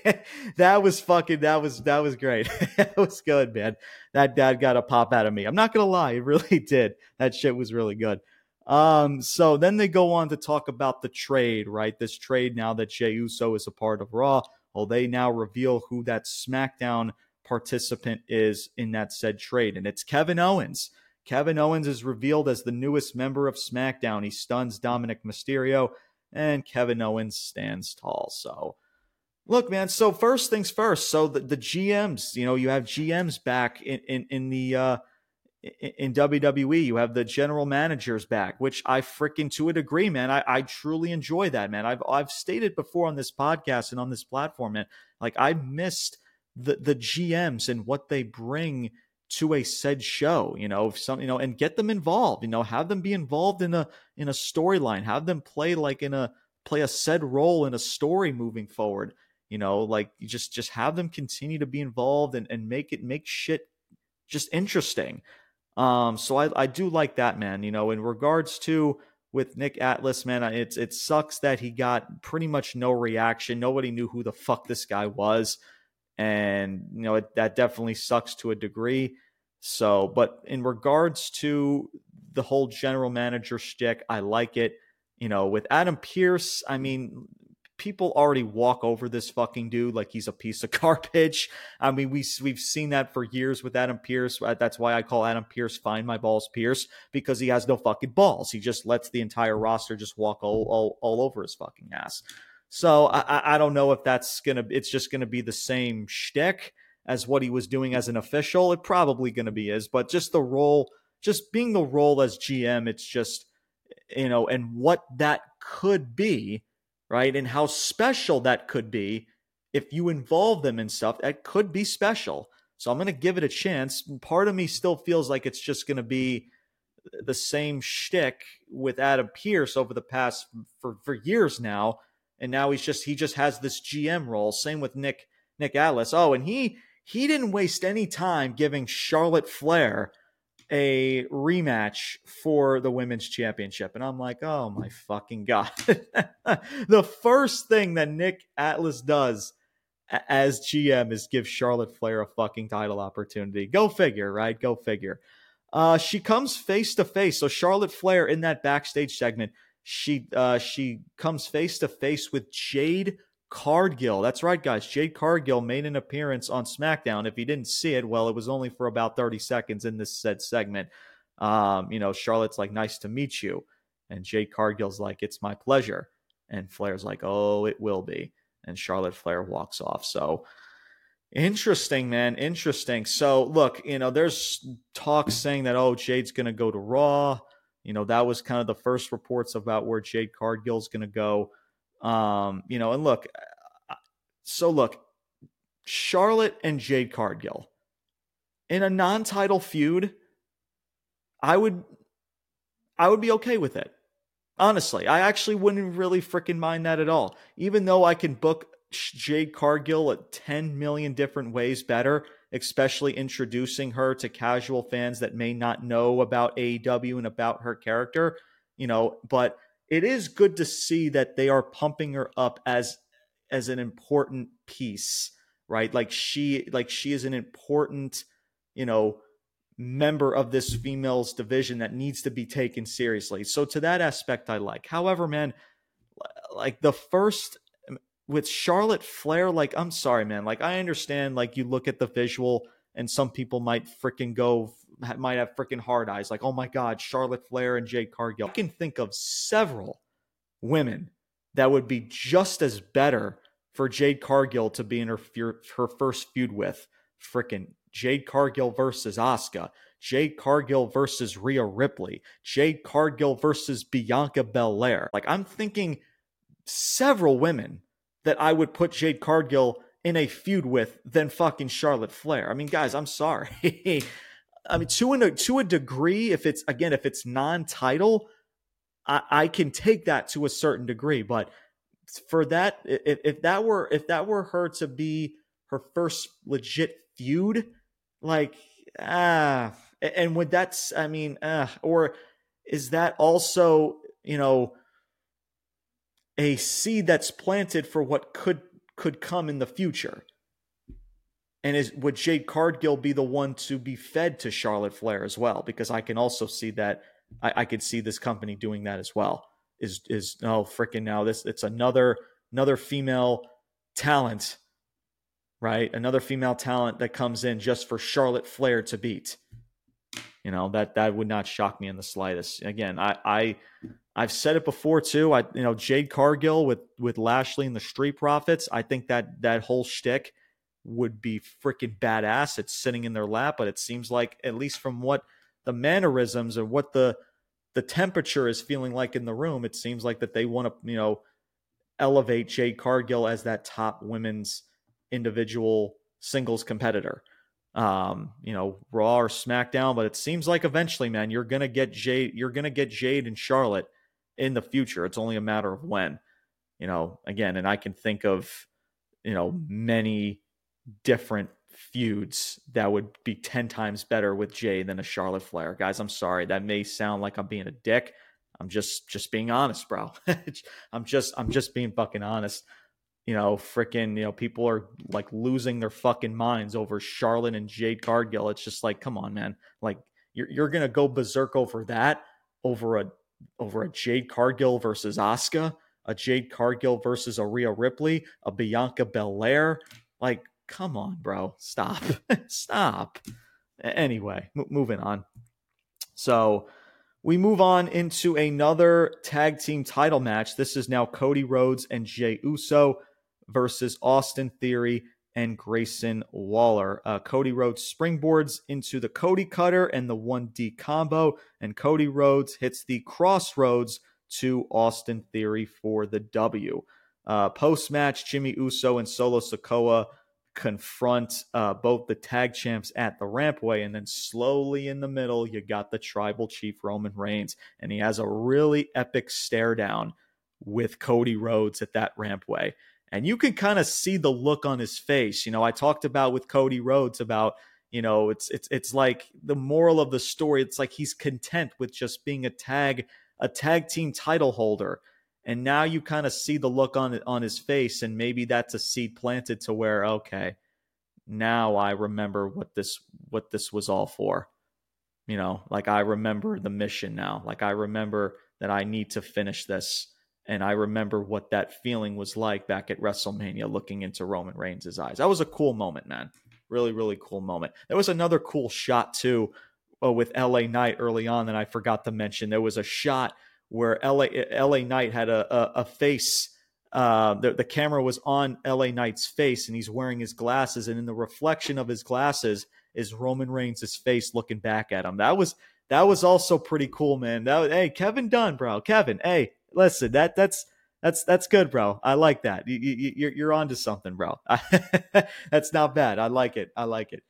[laughs] that was fucking, that was, that was great. [laughs] that was good, man. That dad got a pop out of me. I'm not to lie. It really did. That shit was really good. Um, so then they go on to talk about the trade, right? This trade now that Jey Uso is a part of Raw. Well, they now reveal who that SmackDown participant is in that said trade, and it's Kevin Owens. Kevin Owens is revealed as the newest member of SmackDown. He stuns Dominik Mysterio, and Kevin Owens stands tall. So, look, man. So first things first. So the, the GMs, you know, you have GMs back in in, in the uh, in WWE. You have the general managers back, which I freaking to a degree, man. I, I truly enjoy that, man. I've I've stated before on this podcast and on this platform, man. Like I missed the the GMs and what they bring to a said show, you know, some you know, and get them involved, you know, have them be involved in a in a storyline, have them play like in a play a said role in a story moving forward. You know, like just just have them continue to be involved and, and make it make shit just interesting. Um, so I, I do like that, man. You know, in regards to with Nick Aldis, man, it's it sucks that he got pretty much no reaction. Nobody knew who the fuck this guy was, and you know it, that definitely sucks to a degree. So, but in regards to the whole general manager shtick, I like it. You know, with Adam Pearce, I mean, people already walk over this fucking dude like he's a piece of [laughs] garbage. I mean, we we've seen that for years with Adam Pearce. Uh, that's why I call Adam Pearce "Find My Balls Pearce" because he has no fucking balls. He just lets the entire roster just walk all all, all over his fucking ass. So I, I don't know if that's gonna. It's just gonna be the same shtick as what he was doing as an official. It probably gonna be is, but just the role, just being the role as GM, it's just you know, and what that could be right? And how special that could be if you involve them in stuff that could be special. So I'm going to give it a chance. Part of me still feels like it's just going to be the same shtick with Adam Pearce over the past for for years now, and now he's just he just has this GM role. Same with Nick Nick Aldis. Oh, and he he didn't waste any time giving Charlotte Flair a rematch for the women's championship. And I'm like, oh my fucking God. [laughs] the first thing that Nick Aldis does as GM is give Charlotte Flair a fucking title opportunity. Go figure, right? Go figure. Uh, she comes face to face. So Charlotte Flair in that backstage segment, she uh, she comes face to face with Jade Cargill. That's right, guys. Jade Cargill made an appearance on SmackDown. If you didn't see it, well, it was only for about 30 seconds in this said segment. Um, you know, Charlotte's like, nice to meet you. And Jade Cargill's like, it's my pleasure. And Flair's like, oh, it will be. And Charlotte Flair walks off. So interesting, man. Interesting. So look, you know, there's talk saying that, oh, Jade's going to go to Raw. You know, that was kind of the first reports about where Jade Cargill's going to go. Um, you know, and look, so look, Charlotte and Jade Cargill in a non-title feud, I would I would be okay with it. Honestly, I actually wouldn't really freaking mind that at all. Even though I can book Jade Cargill at 10 million different ways better, especially introducing her to casual fans that may not know about AEW and about her character, you know, but it is good to see that they are pumping her up as as an important piece, right? Like she like she is an important, you know, member of this females division that needs to be taken seriously. So to that aspect I like. However, man, like the first um, with Charlotte Flair, like I'm sorry, man. Like I understand, like you look at the visual, and some people might freaking go might have freaking hard eyes, like, oh my God, Charlotte Flair and Jade Cargill. I can think of several women that would be just as better for Jade Cargill to be in her her first feud with. Freaking Jade Cargill versus Asuka, Jade Cargill versus Rhea Ripley, Jade Cargill versus Bianca Belair. Like I'm thinking several women that I would put Jade Cargill in a feud with than fucking Charlotte Flair. I mean, guys, I'm sorry. [laughs] I mean, to a to a degree, if it's again, if it's non-title, I, I can take that to a certain degree. But for that, if, if that were if that were her to be her first legit feud, like ah, and would that's I mean, uh, or is that also you know a seed that's planted for what could could come in the future? And is would Jade Cargill be the one to be fed to Charlotte Flair as well? Because I can also see that I, I could see this company doing that as well. Is is no oh, freaking now this it's another another female talent, right? Another female talent that comes in just for Charlotte Flair to beat. You know that that would not shock me in the slightest. Again, I I I've said it before too. I you know Jade Cargill with with Lashley and the Street Profits. I think that that whole shtick would be freaking badass. It's sitting in their lap, but it seems like at least from what the mannerisms or what the the temperature is feeling like in the room, it seems like that they want to, you know, elevate Jade Cargill as that top women's individual singles competitor. Um, you know, Raw or SmackDown, but it seems like eventually, man, you're gonna get Jade, you're gonna get Jade and Charlotte in the future. It's only a matter of when. You know, again, and I can think of, you know, many different feuds that would be 10 times better with Jay than a Charlotte Flair. Guys, I'm sorry. That may sound like I'm being a dick. I'm just just being honest, bro. [laughs] I'm just I'm just being fucking honest. You know, freaking, you know, people are like losing their fucking minds over Charlotte and Jade Cargill. It's just like, come on, man. Like you're you're gonna go berserk over that over a over a Jade Cargill versus Asuka, a Jade Cargill versus a Rhea Ripley, a Bianca Belair. Like, come on, bro. Stop. [laughs] Stop. Anyway, m- moving on. So we move on into another tag team title match. This is now Cody Rhodes and Jey Uso versus Austin Theory and Grayson Waller. Uh, Cody Rhodes springboards into the Cody Cutter and the 1D combo, and Cody Rhodes hits the Cross Rhodes to Austin Theory for the W. Uh, Post match, Jimmy Uso and Solo Sikoa confront uh, both the tag champs at the rampway. And then slowly in the middle, you got the tribal chief Roman Reigns. And he has a really epic stare down with Cody Rhodes at that rampway. And you can kind of see the look on his face. You know, I talked about with Cody Rhodes about, you know, it's it's it's like the moral of the story. It's like he's content with just being a tag, a tag team title holder. And now you kind of see the look on on his face, and maybe that's a seed planted to where okay, now I remember what this what this was all for. You know, like I remember the mission now. Like I remember that I need to finish this. And I remember what that feeling was like back at WrestleMania looking into Roman Reigns' eyes. That was a cool moment, man. Really, really cool moment. There was another cool shot too uh, with LA Knight early on that I forgot to mention. There was a shot where LA LA Knight had a a, a face. Uh, the, the camera was on LA Knight's face, and he's wearing his glasses, and in the reflection of his glasses is Roman Reigns' face looking back at him. That was that was also pretty cool, man. That was, hey, Kevin Dunn, bro. Kevin, hey, listen, that that's that's that's good, bro. I like that. You, you, you're you're onto something, bro. [laughs] that's not bad. I like it. I like it.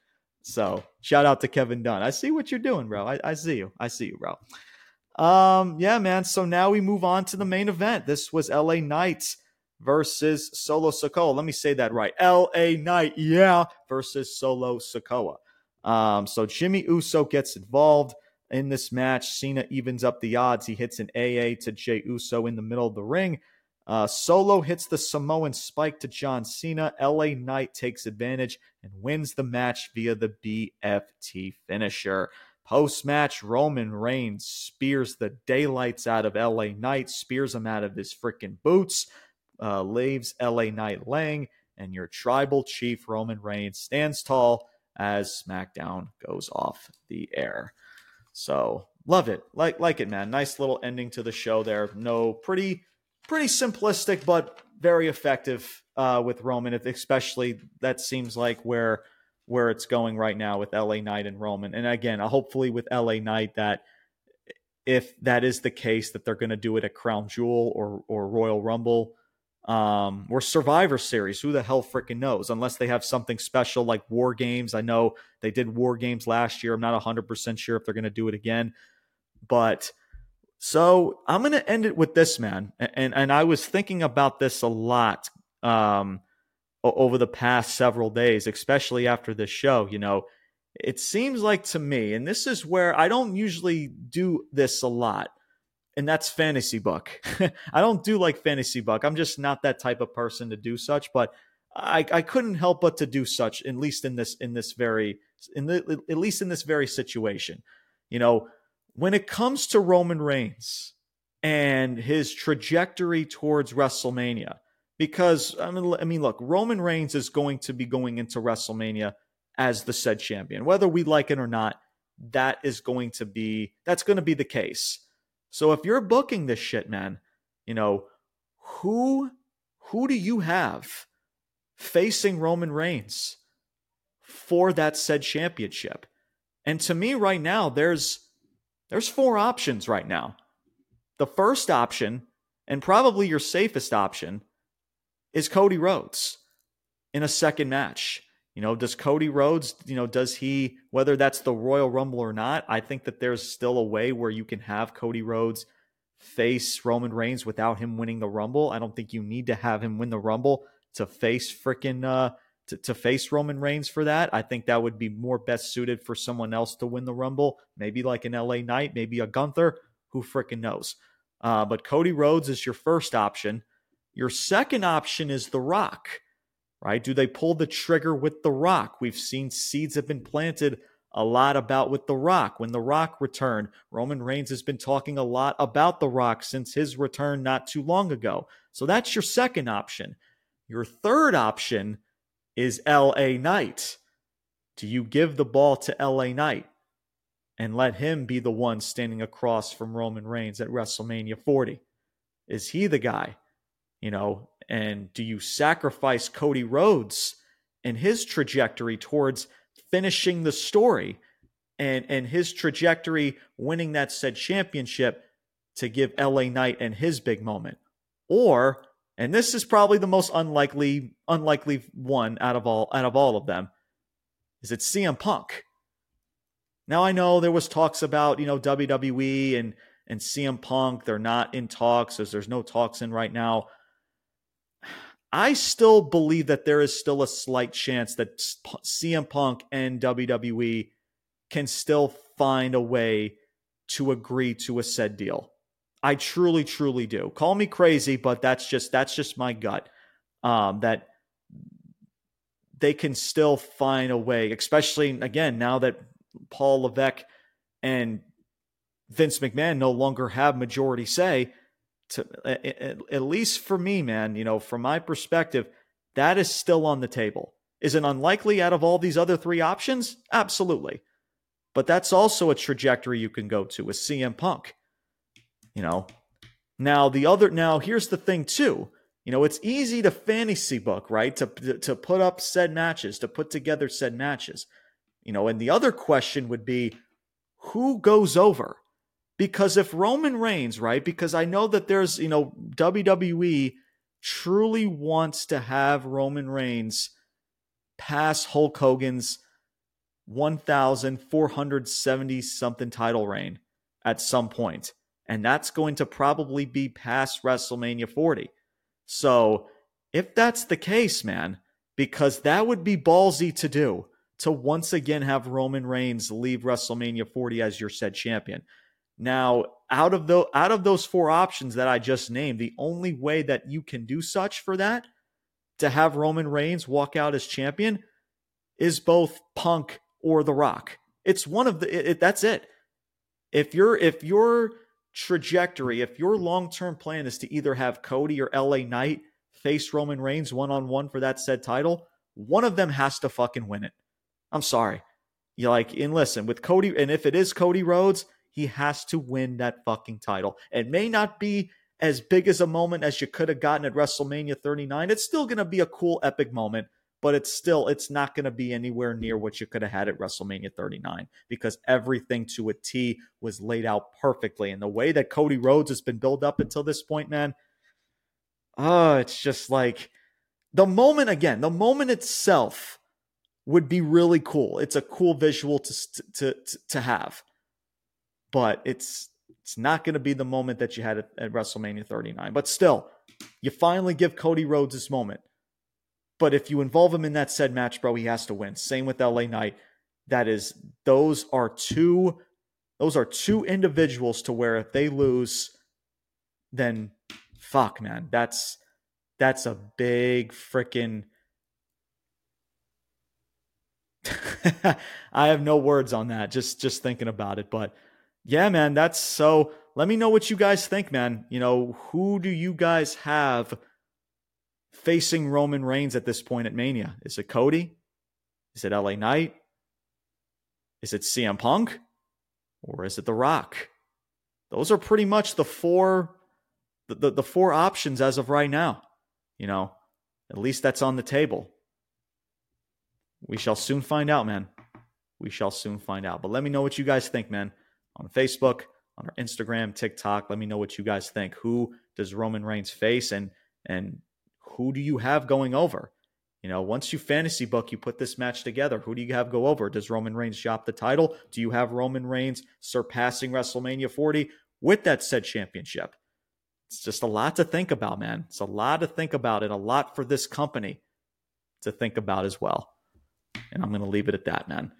So shout out to Kevin Dunn. I see what you're doing, bro. I, I see you. I see you, bro. Um, yeah, man. So now we move on to the main event. This was LA Knight versus Solo Sikoa. Let me say that right. LA Knight, yeah, versus Solo Sikoa. Um, so Jimmy Uso gets involved in this match. Cena evens up the odds. He hits an AA to Jey Uso in the middle of the ring. Uh, Solo hits the Samoan spike to John Cena. LA Knight takes advantage and wins the match via the BFT finisher. Post match, Roman Reigns spears the daylights out of LA Knight, spears him out of his freaking boots, uh, leaves LA Knight laying, and your tribal chief, Roman Reigns, stands tall as SmackDown goes off the air. So love it, like like it, man. Nice little ending to the show there. No, pretty pretty simplistic, but very effective uh, with Roman. Especially that seems like where where it's going right now with LA Knight and Roman. And again, hopefully with LA Knight that if that is the case, that they're going to do it at Crown Jewel or or Royal Rumble um, or Survivor Series. Who the hell freaking knows? Unless they have something special like War Games. I know they did War Games last year. I'm not 100% sure if they're going to do it again. But so I'm going to end it with this, man. And, and I was thinking about this a lot um, over the past several days, especially after this show. You know, it seems like to me, and this is where I don't usually do this a lot and that's fantasy book. [laughs] I don't do like fantasy book. I'm just not that type of person to do such, but I, I couldn't help but to do such, at least in this in this very in the at least in this very situation. You know, when it comes to Roman Reigns and his trajectory towards WrestleMania, because I mean, I mean, look, Roman Reigns is going to be going into WrestleMania as the said champion, whether we like it or not. That is going to be that's going to be the case. So if you're booking this shit, man, you know, who who do you have facing Roman Reigns for that said championship? And to me right now there's there's four options right now. The first option and probably your safest option is Cody Rhodes in a second match. You know, does Cody Rhodes, you know, does he, whether that's the Royal Rumble or not, I think that there's still a way where you can have Cody Rhodes face Roman Reigns without him winning the Rumble. I don't think you need to have him win the Rumble to face freaking, uh, to, to face Roman Reigns for that. I think that would be more best suited for someone else to win the Rumble, maybe like an LA Knight, maybe a Gunther, who freaking knows. Uh, but Cody Rhodes is your first option. Your second option is The Rock right? Do they pull the trigger with The Rock? We've seen seeds have been planted a lot about with The Rock. When The Rock returned, Roman Reigns has been talking a lot about The Rock since his return not too long ago. So that's your second option. Your third option is LA Knight. Do you give the ball to LA Knight and let him be the one standing across from Roman Reigns at WrestleMania 40? Is he the guy? You know, and do you sacrifice Cody Rhodes and his trajectory towards finishing the story and, and his trajectory winning that said championship to give LA Knight and his big moment? Or, and this is probably the most unlikely unlikely one out of all out of all of them, is it CM Punk? Now I know there was talks about, you know, WWE and and CM Punk, they're not in talks as there's no talks in right now I still believe that there is still a slight chance that CM Punk and WWE can still find a way to agree to a said deal. I truly, truly do. Call me crazy, but that's just that's just my gut. Um, that they can still find a way, especially again now that Paul Levesque and Vince McMahon no longer have majority say. To at, at least for me, man, you know, from my perspective, that is still on the table. Is it unlikely out of all these other three options? Absolutely. But that's also a trajectory you can go to with CM Punk. You know, now the other now here's the thing too. You know, it's easy to fantasy book, right? To to put up said matches, to put together said matches. You know, and the other question would be who goes over? Because if Roman Reigns, right? Because I know that there's, you know, WWE truly wants to have Roman Reigns pass Hulk Hogan's 1,470 something title reign at some point. And that's going to probably be past WrestleMania 40. So if that's the case, man, because that would be ballsy to do to once again have Roman Reigns leave WrestleMania 40 as your said champion. Now, out of the out of those four options that I just named, the only way that you can do such for that to have Roman Reigns walk out as champion is both Punk or The Rock. It's one of the it, that's it. If you're if your trajectory, if your long-term plan is to either have Cody or LA Knight face Roman Reigns one-on-one for that said title, one of them has to fucking win it. I'm sorry. You like and listen, with Cody and if it is Cody Rhodes, he has to win that fucking title. It may not be as big as a moment as you could have gotten at WrestleMania 39. It's still going to be a cool epic moment, but it's still it's not going to be anywhere near what you could have had at WrestleMania 39 because everything to a T was laid out perfectly. And the way that Cody Rhodes has been built up until this point, man, oh, it's just like the moment again, the moment itself would be really cool. It's a cool visual to to to, to have. But it's it's not going to be the moment that you had at, at WrestleMania 39. But still, you finally give Cody Rhodes this moment but if you involve him in that said match, bro, he has to win. Same with LA Knight. That is, those are two, those are two individuals to where if they lose, then fuck, man, that's that's a big freaking. [laughs] I have no words on that. Just just thinking about it, but yeah, man, that's so. Let me know what you guys think, man. You know, who do you guys have? facing Roman Reigns at this point at Mania? Is it Cody? Is it LA Knight? Is it CM Punk? Or is it The Rock? Those are pretty much the four the, the, the four options as of right now. You know, at least that's on the table. We shall soon find out, man. We shall soon find out. But let me know what you guys think, man. On Facebook, on our Instagram, TikTok. Let me know what you guys think. Who does Roman Reigns face? And and who do you have going over? You know, once you fantasy book, you put this match together. Who do you have go over? Does Roman Reigns drop the title? Do you have Roman Reigns surpassing WrestleMania 40 with that said championship? It's just a lot to think about, man. It's a lot to think about and a lot for this company to think about as well. And I'm going to leave it at that, man.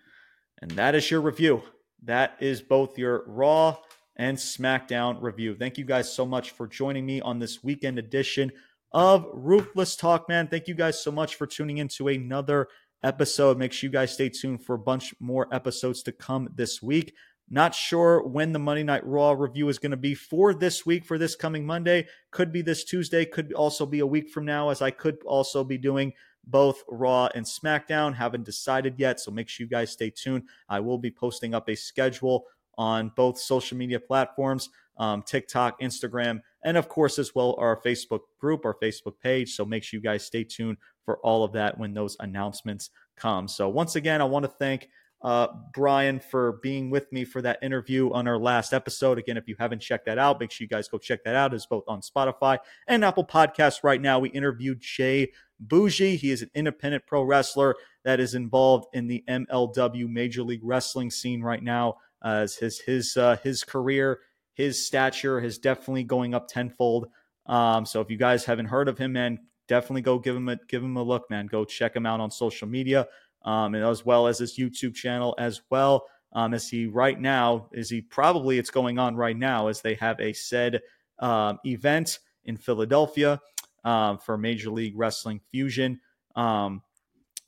And that is your review. That is both your Raw and SmackDown review. Thank you guys so much for joining me on this weekend edition of Ruthless Talk, man. Thank you guys so much for tuning in to another episode. Make sure you guys stay tuned for a bunch more episodes to come this week. Not sure when the Monday Night Raw review is going to be for this week, for this coming Monday. Could be this Tuesday, could also be a week from now, as I could also be doing both Raw and SmackDown. Haven't decided yet, so make sure you guys stay tuned. I will be posting up a schedule on both social media platforms um, TikTok, Instagram, and of course, as well, our Facebook group, our Facebook page. So make sure you guys stay tuned for all of that when those announcements come. So, once again, I want to thank uh, Brian for being with me for that interview on our last episode. Again, if you haven't checked that out, make sure you guys go check that out. It's both on Spotify and Apple Podcasts right now. We interviewed Jay Bougie. He is an independent pro wrestler that is involved in the MLW Major League Wrestling scene right now. As his his uh, his career his stature is definitely going up tenfold. Um, so if you guys haven't heard of him, man, definitely go give him a give him a look, man. Go check him out on social media, um, and as well as his YouTube channel as well. Um, as he right now is he probably it's going on right now as they have a said um, event in Philadelphia um, for Major League Wrestling Fusion. Um,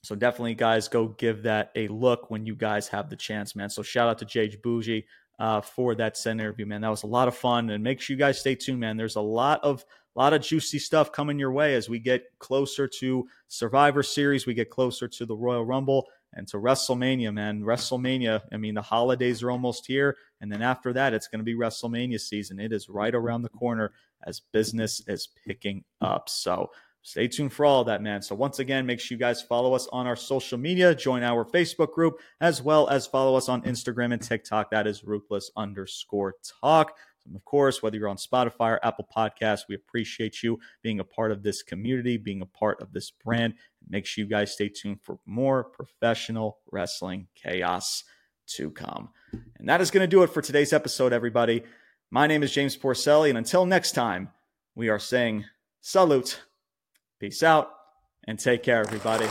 so definitely, guys, go give that a look when you guys have the chance, man. So shout out to Jage Bougie uh, for that Sen interview, man. That was a lot of fun, and make sure you guys stay tuned, man. There's a lot of a lot of juicy stuff coming your way as we get closer to Survivor Series, we get closer to the Royal Rumble and to WrestleMania, man. WrestleMania, I mean, the holidays are almost here. And then after that, it's going to be WrestleMania season. It is right around the corner as business is picking up. So stay tuned for all of that, man. So once again, make sure you guys follow us on our social media, join our Facebook group, as well as follow us on Instagram and TikTok. That is ruthless underscore talk. And of course, whether you're on Spotify or Apple Podcasts, we appreciate you being a part of this community, being a part of this brand. Make sure you guys stay tuned for more professional wrestling chaos to come. And that is going to do it for today's episode, everybody. My name is James Porcelli, and until next time, we are saying salute, peace out, and take care, everybody.